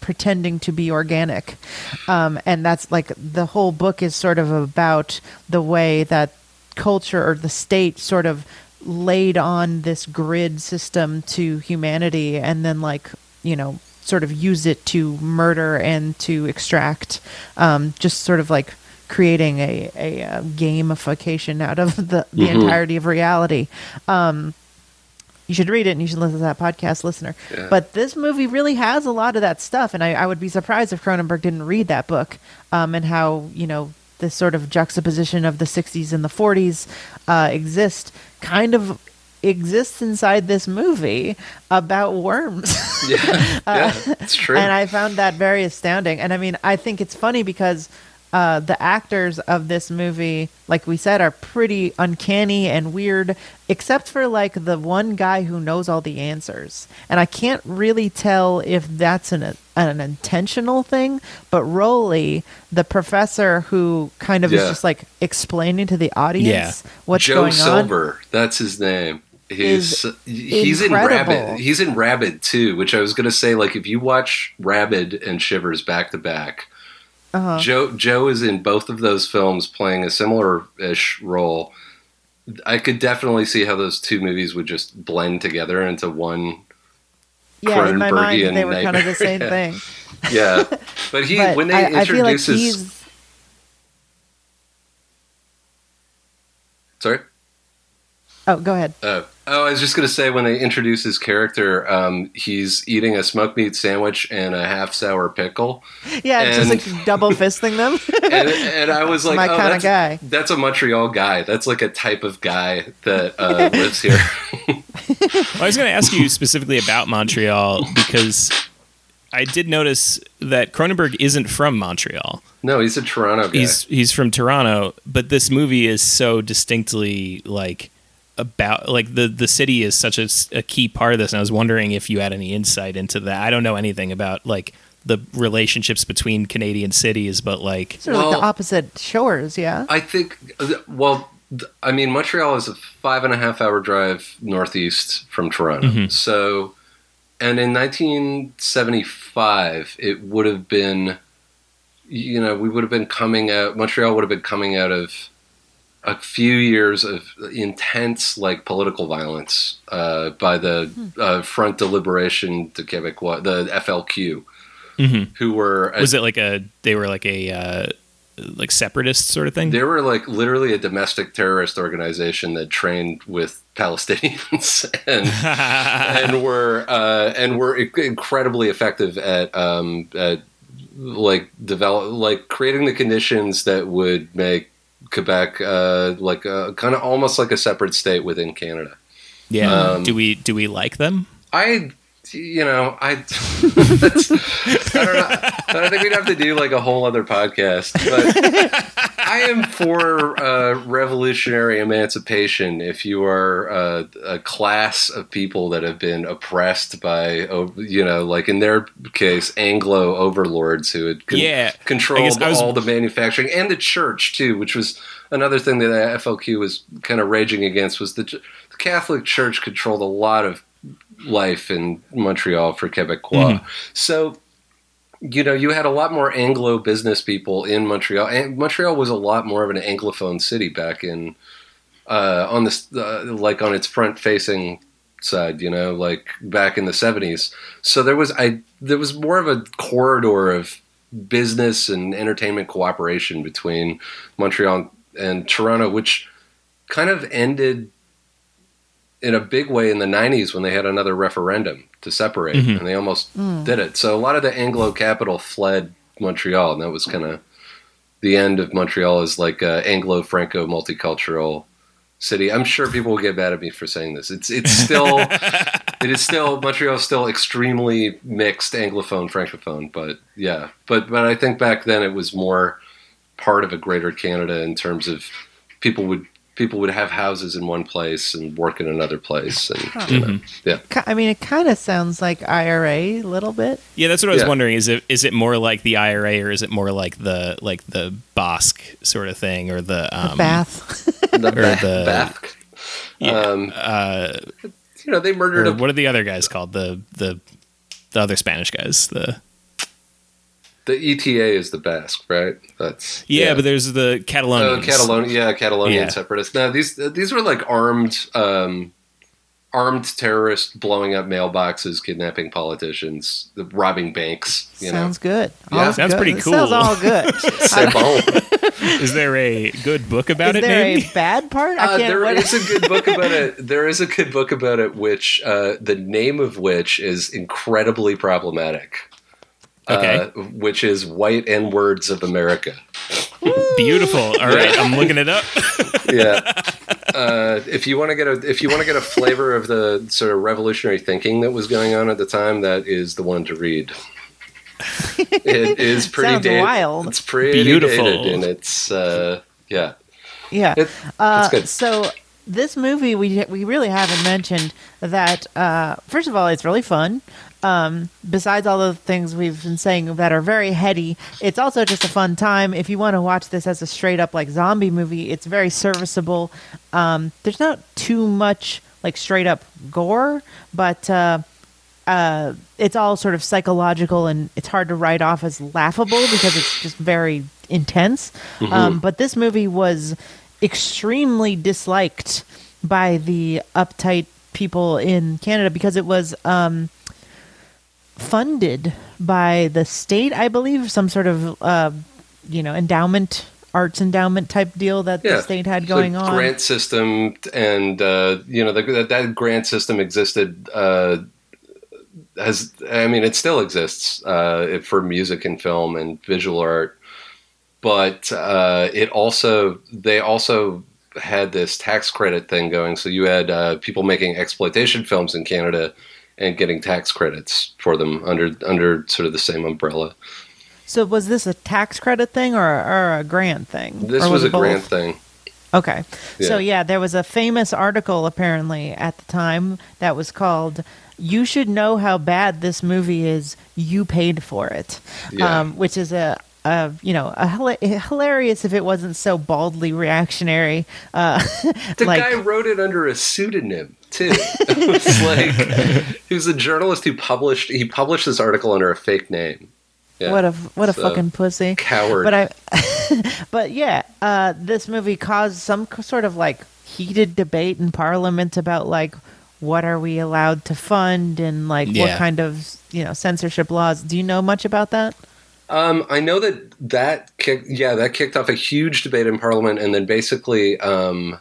pretending to be organic, um, and that's like the whole book is sort of about the way that culture or the state sort of laid on this grid system to humanity and then like you know sort of use it to murder and to extract, um, just sort of like creating a, a, uh gamification out of the, the entirety of reality. Um, you should read it and you should listen to that podcast, listener. Yeah. But this movie really has a lot of that stuff, and I, I would be surprised if Cronenberg didn't read that book um, and how you know this sort of juxtaposition of the '60s and the '40s uh, exist, kind of exists inside this movie about worms. Yeah, yeah, it's true. And I found that very astounding. And I mean, I think it's funny because uh, the actors of this movie, like we said, are pretty uncanny and weird, except for like the one guy who knows all the answers. And I can't really tell if that's an an intentional thing, but Roly, the professor who kind of is just like explaining to the audience what's Joe going on. Joe Silver, that's his name. He's is he's in incredible. Rabid. He's in Rabid too, which I was gonna say. Like if you watch Rabid and Shivers back to back, Uh-huh. Joe Joe is in both of those films playing a similar ish role. I could definitely see how those two movies would just blend together into one. Yeah, in my mind, they were kind of the same nightmare. thing. Yeah, but he But when they I, I feel like he's sorry. Oh, go ahead. Oh, oh, I was just gonna say when they introduce his character, um, he's eating a smoked meat sandwich and a half sour pickle, Yeah, And- just like double fisting them. and, and I was like, my oh, kinda that's, guy. That's a Montreal guy. That's like a type of guy that uh, lives here. Well, I was going to ask you specifically about Montreal because I did notice that Cronenberg isn't from Montreal. no, he's a Toronto guy. He's he's from Toronto, but this movie is so distinctly like about like the the city is such a key part of this. And I was wondering if you had any insight into that. I don't know anything about like the relationships between Canadian cities, but like sort of like Well- the opposite shores, yeah. I think. Uh, well, th- I mean, Montreal is a five and a half hour drive northeast from Toronto. Mhm. So, and in 1975, it would have been, you know, we would have been coming out. Montreal would have been coming out of a few years of intense, like political violence uh, by the uh, Front de Liberation de Québécois, the FLQ, Mhm. who were was it like a they were like a uh, like separatist sort of thing? They were like literally a domestic terrorist organization that trained with Palestinians and and were uh, and were incredibly effective at um, at like develop like creating the conditions that would make Quebec uh, like kind of almost like a separate state within Canada. yeah. um, do we do we like them? I, you know, I, I don't know. I think we'd have to do like a whole other podcast. But I am for uh, revolutionary emancipation. If you are uh, a class of people that have been oppressed by, you know, like in their case, Anglo overlords who had con- Yeah. Controlled was- all the manufacturing and the church too, which was another thing that the FLQ was kind of raging against was the, the Catholic Church controlled a lot of life in Montreal for Quebecois. So, you know, you had a lot more Anglo business people in Montreal, and Montreal was a lot more of an Anglophone city back in uh, on this uh, like on its front facing side. You know, like back in the seventies. So there was I there was more of a corridor of business and entertainment cooperation between Montreal and Toronto, which kind of ended in a big way in the 90s when they had another referendum to separate Mhm. and they almost did it. So a lot of the Anglo capital fled Montreal and that was kind of the end of Montreal as like a Anglo Franco multicultural city. I'm sure people will get mad at me for saying this. It's it's still it is still Montreal is still extremely mixed anglophone francophone, but yeah. But but I think back then it was more part of a greater Canada in terms of people would people would have houses in one place and work in another place and you know, yeah. I mean, it kind of sounds like IRA a little bit. Yeah, that's what I was Yeah. wondering. Is it is it more like the IRA or is it more like the like the Basque sort of thing or the The um, bath. The, Or Ba- the- Bath. Yeah, Um, uh, you know, they murdered a what are the other guys called? The the the other Spanish guys. The the ETA is the Basque, right? That's yeah, but there's the Oh, Catalonia, yeah, Catalonian Yeah. separatists. Now these these were like armed, um, armed terrorists blowing up mailboxes, kidnapping politicians, robbing banks. You Sounds good. Yeah. All Sounds good. pretty It Sounds all good. C'est bon. Is there a good book about is it? there Maybe. a bad part? I Uh, can't. there a good book about it. There is a good book about it, which uh, the name of which is incredibly problematic. Okay. Uh, which is White N Words of America. Beautiful. All right, I'm looking it up. yeah. Uh, if you want to get a if you want to get a flavor of the sort of revolutionary thinking that was going on at the time, that is the one to read. It is pretty Sounds dated. wild. It's pretty Beautiful. dated, and it's uh, yeah. yeah. It, Uh, it's good. So this movie, we we really haven't mentioned that. Uh, first of all, it's really fun. Um, besides all the things we've been saying that are very heady, it's also just a fun time. If you want to watch this as a straight up like zombie movie, it's very serviceable. Um, there's not too much like straight up gore, but uh, uh, it's all sort of psychological and it's hard to write off as laughable because it's just very intense. Um, but this movie was extremely disliked by the uptight people in Canada because it was um, funded by the state, I believe, some sort of uh, you know endowment, arts endowment type deal that yeah, the state had going on. grant system, and uh, you know the, that that grant system existed. Uh, has I mean it still exists uh, for music and film and visual art, but uh, it also they also had this tax credit thing going. So you had uh, people making exploitation films in Canada and getting tax credits for them under under sort of the same umbrella. So was this a tax credit thing or, or a grant thing? This Or was, a both? grant thing. Okay. So Yeah. yeah, there was a famous article apparently at the time that was called "You should know how bad this movie is. You paid for it," Yeah. um, which is a. a you know, a hila- hilarious if it wasn't so baldly reactionary. Uh, The like, guy wrote it under a pseudonym too. it was like he was a journalist who published he published this article under a fake name. Yeah. what a what a So, fucking pussy. coward. But I, but yeah, uh, this movie caused some sort of like heated debate in Parliament about like what are we allowed to fund and like what kind of you know censorship laws. Do you know much about that? Um, I know that that kicked, yeah, that kicked off a huge debate in Parliament, and then basically, um,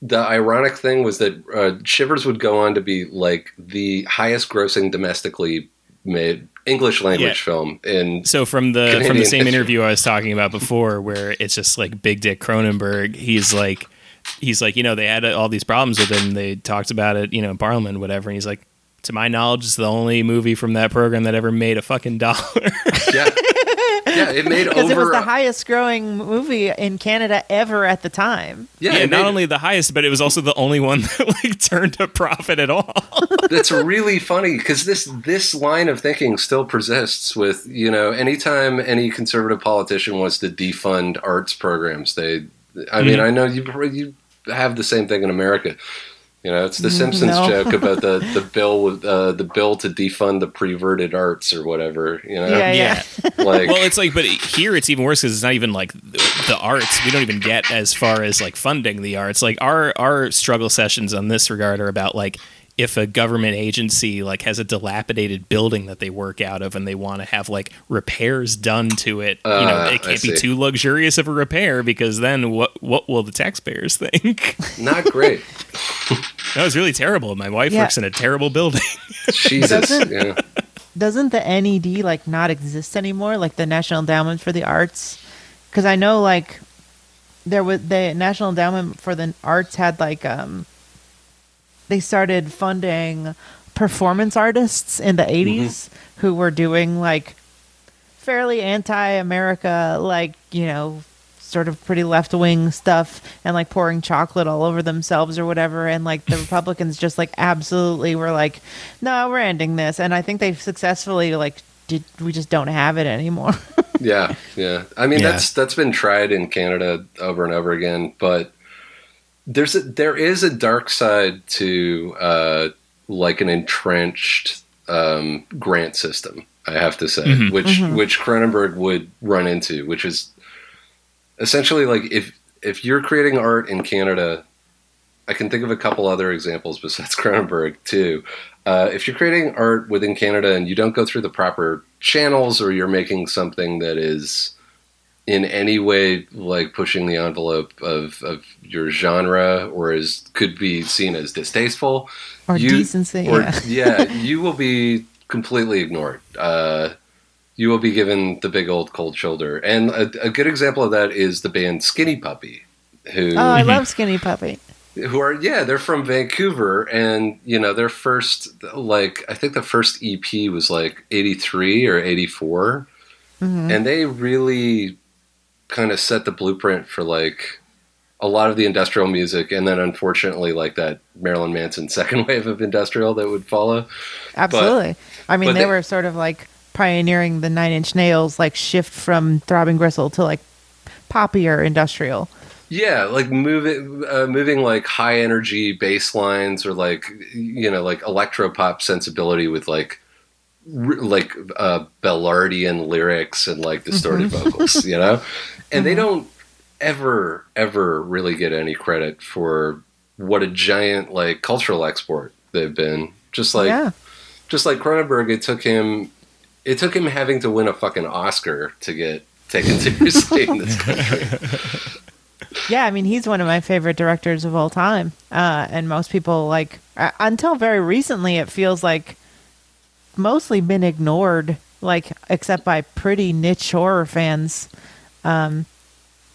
the ironic thing was that uh, Shivers would go on to be like the highest-grossing domestically made English language Yeah. film in So from the from the same history. interview I was talking about before, where it's just like Big Dick Cronenberg, he's like, he's like, you know, they had all these problems with him. They talked about it, you know, in Parliament, whatever. And he's like, to my knowledge, it's the only movie from that program that ever made a fucking dollar. yeah, yeah, it made Because over it was the highest growing movie in Canada ever at the time. yeah, yeah, not made- only the highest, but it was also the only one that like turned a profit at all. that's really funny because this this line of thinking still persists with you know anytime any conservative politician wants to defund arts programs they i mean Mhm. i know you you have the same thing in america you know it's the simpsons No. joke about the the bill with uh, the bill to defund the preverted arts or whatever you know Yeah, yeah. like well, it's like, but here it's even worse because it's not even like the, the arts. We don't even get as far as like funding the arts. Like our our struggle sessions on this regard are about like if a government agency like has a dilapidated building that they work out of and they want to have like repairs done to it, you know, Ah, it can't be too luxurious of a repair because then what what will the taxpayers think? not great that was really terrible. My wife Yeah. works in a terrible building. jesus Doesn't- yeah Doesn't the NED like not exist anymore? Like the National Endowment for the Arts? Because I know like there was the National Endowment for the Arts had like um they started funding performance artists in the mm-hmm. 80s who were doing like fairly anti-America like you know sort of pretty left-wing stuff and like pouring chocolate all over themselves or whatever and like the republicans just like absolutely were like no we're ending this and i think they've successfully like did we just don't have it anymore Yeah, yeah. I mean Yeah. that's that's been tried in Canada over and over again, but there's a, there is a dark side to uh, like an entrenched um, grant system. I have to say, Mhm. which which Cronenberg would run into, which is essentially like if if you're creating art in Canada, I can think of a couple other examples besides Cronenberg too. Uh, if you're creating art within Canada and you don't go through the proper channels, or you're making something that is in any way like pushing the envelope of, of your genre, or is could be seen as distasteful, Or you- decency. or yeah. yeah, you will be completely ignored. Uh, you will be given the big old cold shoulder. And a, a good example of that is the band Skinny Puppy, who Oh, I love Skinny Puppy. who are yeah, they're from Vancouver, and you know their first like I think the first EP was like eighty three or eighty Mhm. and they really kind of set the blueprint for like a lot of the industrial music, and then unfortunately like that Marilyn Manson second wave of industrial that would follow. Absolutely. I mean, they, they- were sort of like pioneering the Nine Inch Nails like shift from throbbing gristle to like poppier industrial. Yeah, like moving, uh, moving like high energy bass lines or like you know like electro pop sensibility with like r- like uh, Ballardian lyrics and like distorted vocals, you know, and they don't ever ever really get any credit for what a giant like cultural export they've been. Just like yeah. just like Cronenberg, it took him it took him having to win a fucking Oscar to get taken seriously in this country. Yeah, I mean, he's one of my favorite directors of all time. Uh, and most people, like, uh, until very recently, it feels like mostly been ignored, like, except by pretty niche horror fans. Um,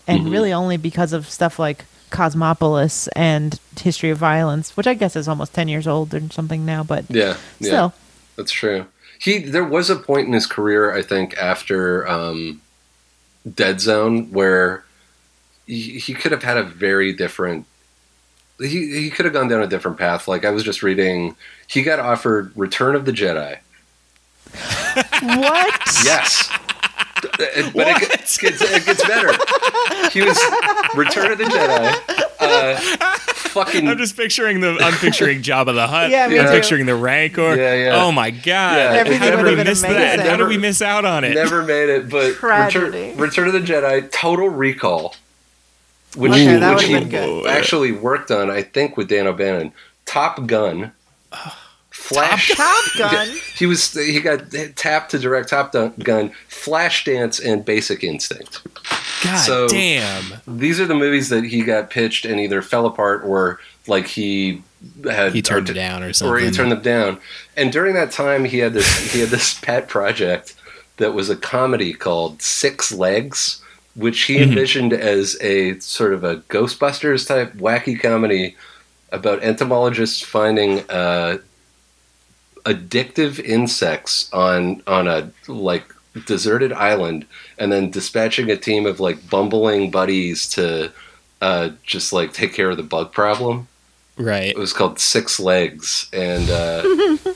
and Mhm. really only because of stuff like Cosmopolis and History of Violence, which I guess is almost 10 years old or something now, but Yeah, yeah. still. That's true. He there was a point in his career, I think, after um, Dead Zone, where he, he could have had a very different. He he could have gone down a different path. Like I was just reading, he got offered Return of the Jedi. what? Yes. but it gets, gets, it gets better. He was Return of the Jedi. Uh, fucking I'm just picturing the. I'm picturing Jabba the Hutt. Yeah, me I'm too. picturing the Rancor. Yeah, yeah. Oh my god! Yeah. Everything How did would've we been miss that? amazing. How did we miss out on it? Never made it, but Return, Return of the Jedi, Total Recall, which, Okay, which he actually worked on, I think, with Dan O'Bannon. Top Gun, Flash. Top Gun. He was he got tapped to direct Top Gun, Flashdance, and Basic Instinct. God So- damn! These are the movies that he got pitched and either fell apart or like he had He turned it down or something, or he turned them down. And during that time, he had this he had this pet project that was a comedy called Six Legs, which he Mhm. envisioned as a sort of a Ghostbusters type wacky comedy about entomologists finding uh, addictive insects on on a like deserted island, and then dispatching a team of like bumbling buddies to uh, just like take care of the bug problem. right, It was called Six Legs, and uh,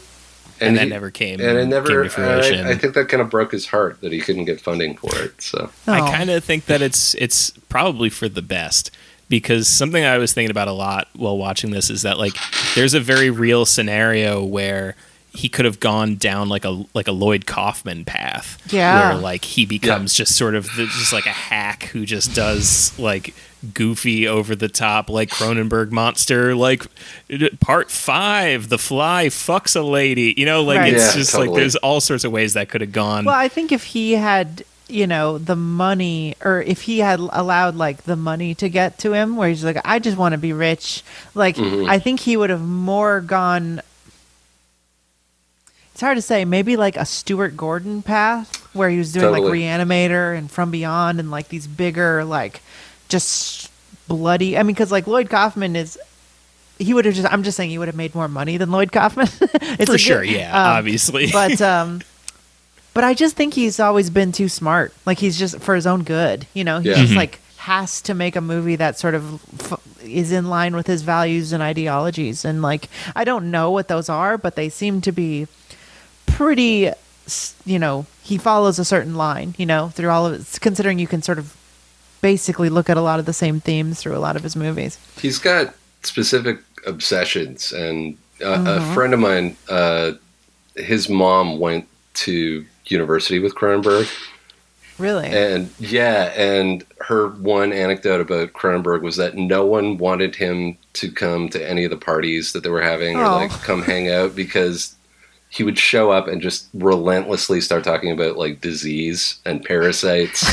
and, that he- never came. and it came never. to fruition. I, I think that kind of broke his heart that he couldn't get funding for it. So I Oh. kind of think that it's it's probably for the best because something I was thinking about a lot while watching this is that like there's a very real scenario where he could have gone down like a like a Lloyd Kaufman path Yeah. where like he becomes just sort of the, just like a hack who just does like goofy over the top like Cronenberg monster like part 5 the fly fucks a lady you know like Right. it's Yeah, just like there's all sorts of ways that could have gone Well, I think if he had, you know, the money, or if he had allowed like the money to get to him, where he's like, I just want to be rich, like Mhm. I think he would have more gone. It's hard to say. Maybe like a Stuart Gordon path, where he was doing like Totally. Reanimator and From Beyond, and like these bigger, like just bloody. I mean, because like Lloyd Kaufman is. He would have just. I'm just saying he would have made more money than Lloyd Kaufman. it's for sure good- yeah um, obviously but um but i just think he's always been too smart like he's just for his own good you know he Yeah. just Mhm. like has to make a movie that sort of f- is in line with his values and ideologies and like i don't know what those are but they seem to be pretty you know he follows a certain line you know through all of it considering you can sort of basically look at a lot of the same themes through a lot of his movies he's got specific obsessions, and a, a friend of mine, uh, his mom went to university with Cronenberg, Really? And yeah, and her one anecdote about Cronenberg was that no one wanted him to come to any of the parties that they were having or Oh. like come hang out because he would show up and just relentlessly start talking about like disease and parasites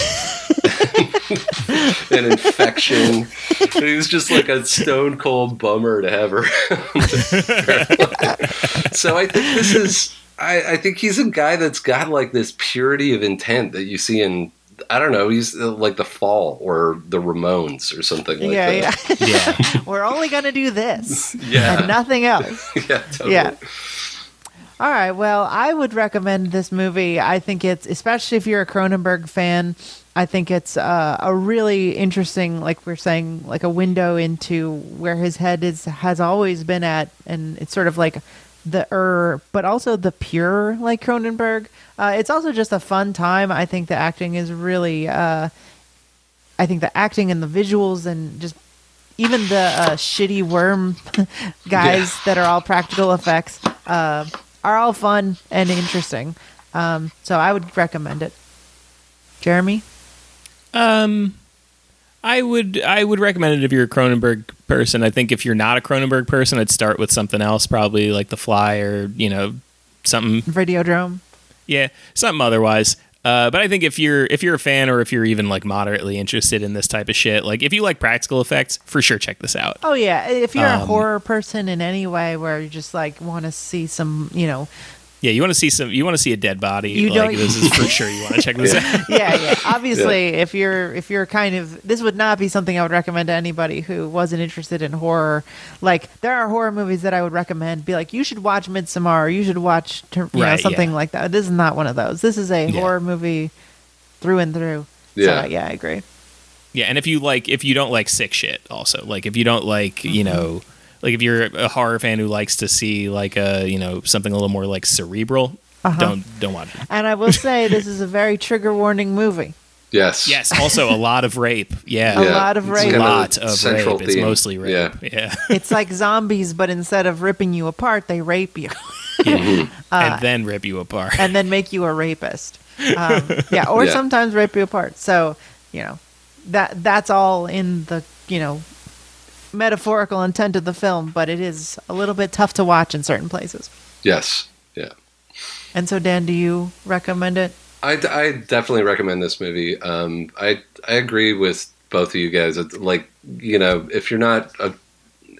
and infection. And he was just like a stone cold bummer to have around. so I think this is I, I think he's a guy that's got like this purity of intent that you see in I don't know, he's uh, like the Fall or the Ramones or something like yeah, that. yeah. Yeah. We're only gonna do this Yeah. and nothing else. yeah, totally. Yeah. All right. Well, I would recommend this movie. I think it's, especially if you're a Cronenberg fan, I think it's uh, a really interesting, like we're saying, like a window into where his head is has always been at, and it's sort of like the er, but also the pure like Cronenberg. Uh, it's also just a fun time. I think the acting is really. Uh, I think the acting and the visuals and just even the uh, shitty worm guys that are all practical effects uh, are all fun and interesting. Um, so I would recommend it. Jeremy? Um, I would I would recommend it if you're a Cronenberg person. I think if you're not a Cronenberg person, I'd start with something else, probably like The Fly or you know something. Videodrome. Yeah, something otherwise. Uh, but I think if you're if you're a fan or if you're even like moderately interested in this type of shit, like if you like practical effects, for sure check this out. Oh yeah, if you're a Um, horror person in any way, where you just like want to see some, you know, Yeah, you want to see some, you want to see a dead body. You like don't- this is for sure. You want to check this out. yeah, yeah. Obviously, if you're if you're kind of this would not be something I would recommend to anybody who wasn't interested in horror. Like there are horror movies that I would recommend. Be like, you should watch Midsommar. Or you should watch you know Right, something yeah. like that. This is not one of those. This is a Yeah. horror movie through and through. Yeah. So, yeah, I agree. Yeah, and if you like, if you don't like sick shit, also like if you don't like, you mm-hmm. know, like if you're a horror fan who likes to see like a, you know, something a little more like cerebral, Uh-huh. don't don't watch it. And I will say this is a very trigger warning movie. Yes. Yes, also a lot of rape. Yeah, A lot of rape. a lot of central rape. It's mostly rape. Yeah. Yeah, It's like zombies, but instead of ripping you apart, they rape you Yeah. and then rip you apart. and then make you a rapist. Um, yeah, or Yeah. sometimes rape you apart. So you know that that's all in the you know metaphorical intent of the film, but it is a little bit tough to watch in certain places. Yes. Yeah. And so, Dan, do you recommend it? I, I definitely recommend this movie. Um, I I agree with both of you guys. It's like you know, if you're not a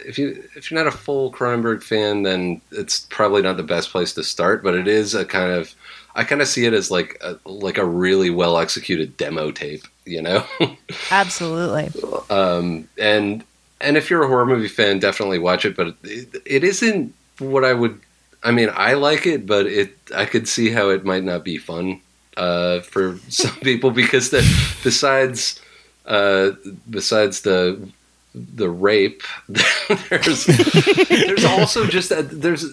if you if you're not a full Cronenberg fan, then it's probably not the best place to start. But it is a kind of I kind of see it as like a, like a really well executed demo tape. You know. Absolutely. um, and and if you're a horror movie fan, definitely watch it. But it, it isn't what I would. I mean, I like it, but it I could see how it might not be fun uh, for some people because the, besides uh, besides the the rape, there's there's also just a, there's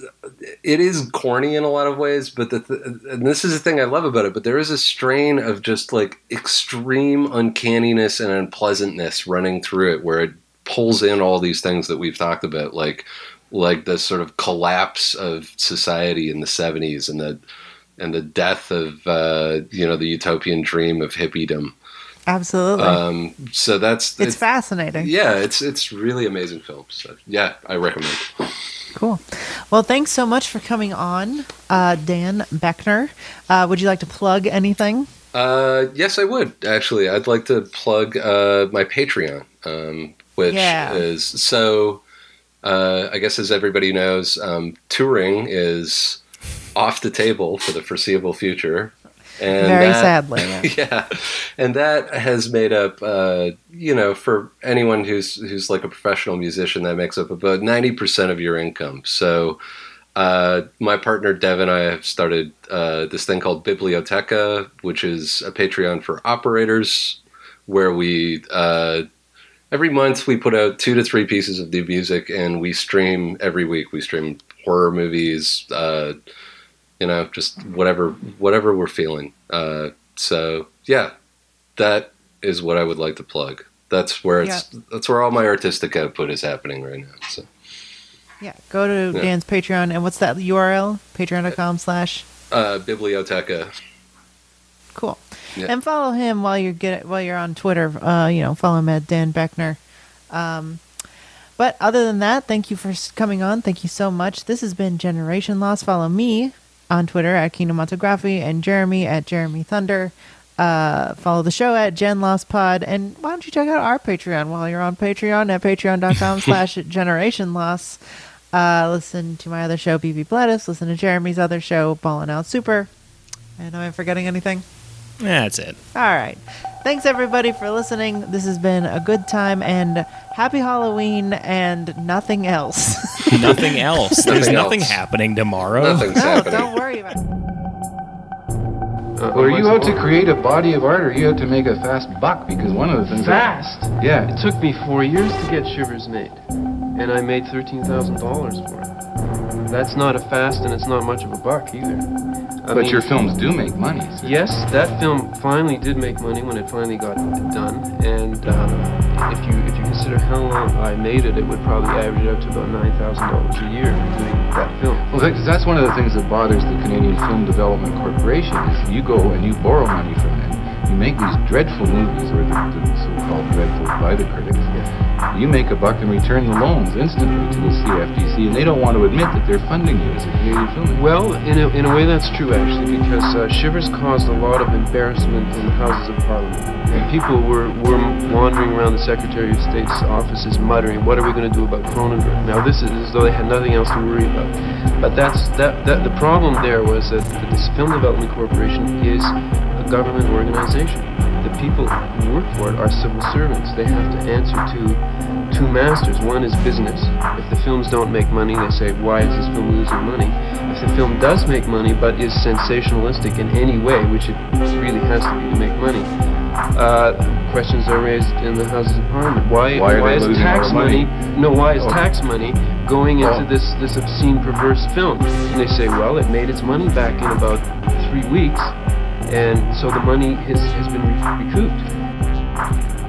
it is corny in a lot of ways, but the th- and this is the thing I love about it. But there is a strain of just like extreme uncanniness and unpleasantness running through it, where it pulls in all these things that we've talked about, like like the sort of collapse of society in the '70s and the and the death of uh, you know the utopian dream of hippiedom. Absolutely. Um, so that's it's fascinating. yeah, it's it's really amazing film. So yeah, I recommend. Cool. Well, thanks so much for coming on, uh, Dan Boeckner. Uh, would you like to plug anything? Uh, yes, I would actually. I'd like to plug uh, my Patreon, um, which Yeah. is so. Uh, I guess as everybody knows, um, touring is off the table for the foreseeable future. And Very that- sadly. yeah. yeah, and that has made up, uh, you know, for anyone who's who's like a professional musician, that makes up about ninety percent of your income. So, uh, my partner Dev and I have started uh, this thing called Biblioteca, which is a Patreon for operators, where we uh, every month we put out two to three pieces of new music, and we stream every week. We stream horror movies. Uh, you know, just whatever whatever we're feeling. Uh, so yeah, that is what I would like to plug. That's where it's that's where all my artistic output is happening right now. So Yeah. Go to Yeah. Dan's Patreon. And what's that URL? Patreon.com slash. uh, Biblioteca. Cool. Yeah. And follow him while you're get while you're on Twitter. Uh, you know, follow him at Dan Boeckner. Um, but other than that, thank you for coming on. Thank you so much. This has been Generation Lost. Follow me on Twitter at Kinematography and Jeremy at Jeremy Thunder. Uh, follow the show at Gen Lost Pod. And why don't you check out our Patreon while you're on Patreon at patreon.com slash Generation Loss. Uh, listen to my other show, BB Bledis. Listen to Jeremy's other show, Ballin' Out Super. And am I forgetting anything? That's it. All right. Thanks everybody for listening. This has been a good time and happy Halloween and nothing else. Nothing else. There's Nothing nothing else. happening tomorrow. Nothing's no, happening. don't worry about it. Uh, Were you out to create a body of art, or you out to make a fast buck? Because one of the things. that- fast? yeah. It took me four years to get Shivers made, and I made thirteen thousand dollars for it. That's not a fast, and it's not much of a buck either. I but mean, your films do make money. so- Yes, that film finally did make money when it finally got done, and uh, if you if you consider how long I made it, it would probably average it out to about nine thousand dollars a year doing that film. Well, because that's one of the things that bothers the Canadian Film Development Corporation is you go and you borrow money from them. You make these dreadful movies, or the, the so-called dreadful by the critics. You make a buck and return the loans instantly to the CFDC, and they don't want to admit that they're funding you as a Canadian filmmaker. Well, in a, in a way, that's true actually, because uh, Shivers caused a lot of embarrassment in the Houses of Parliament. And people were, were wandering around the Secretary of State's offices muttering, "What are we going to do about Cronenberg?" Now, this is as though they had nothing else to worry about. But that's that, that the problem there was that this Film Development Corporation is a government organization. The people who work for it are civil servants. They have to answer to two masters. One is business. If the films don't make money, they say, why is this film losing money? If the film does make money but is sensationalistic in any way, which it really has to be to make money, uh, questions are raised in the Houses of Parliament. Why, Why they is tax the money? No, why is Oh. tax money going into Oh. this, this obscene, perverse film? And they say, well, it made its money back in about three weeks, and so the money has, has been recouped.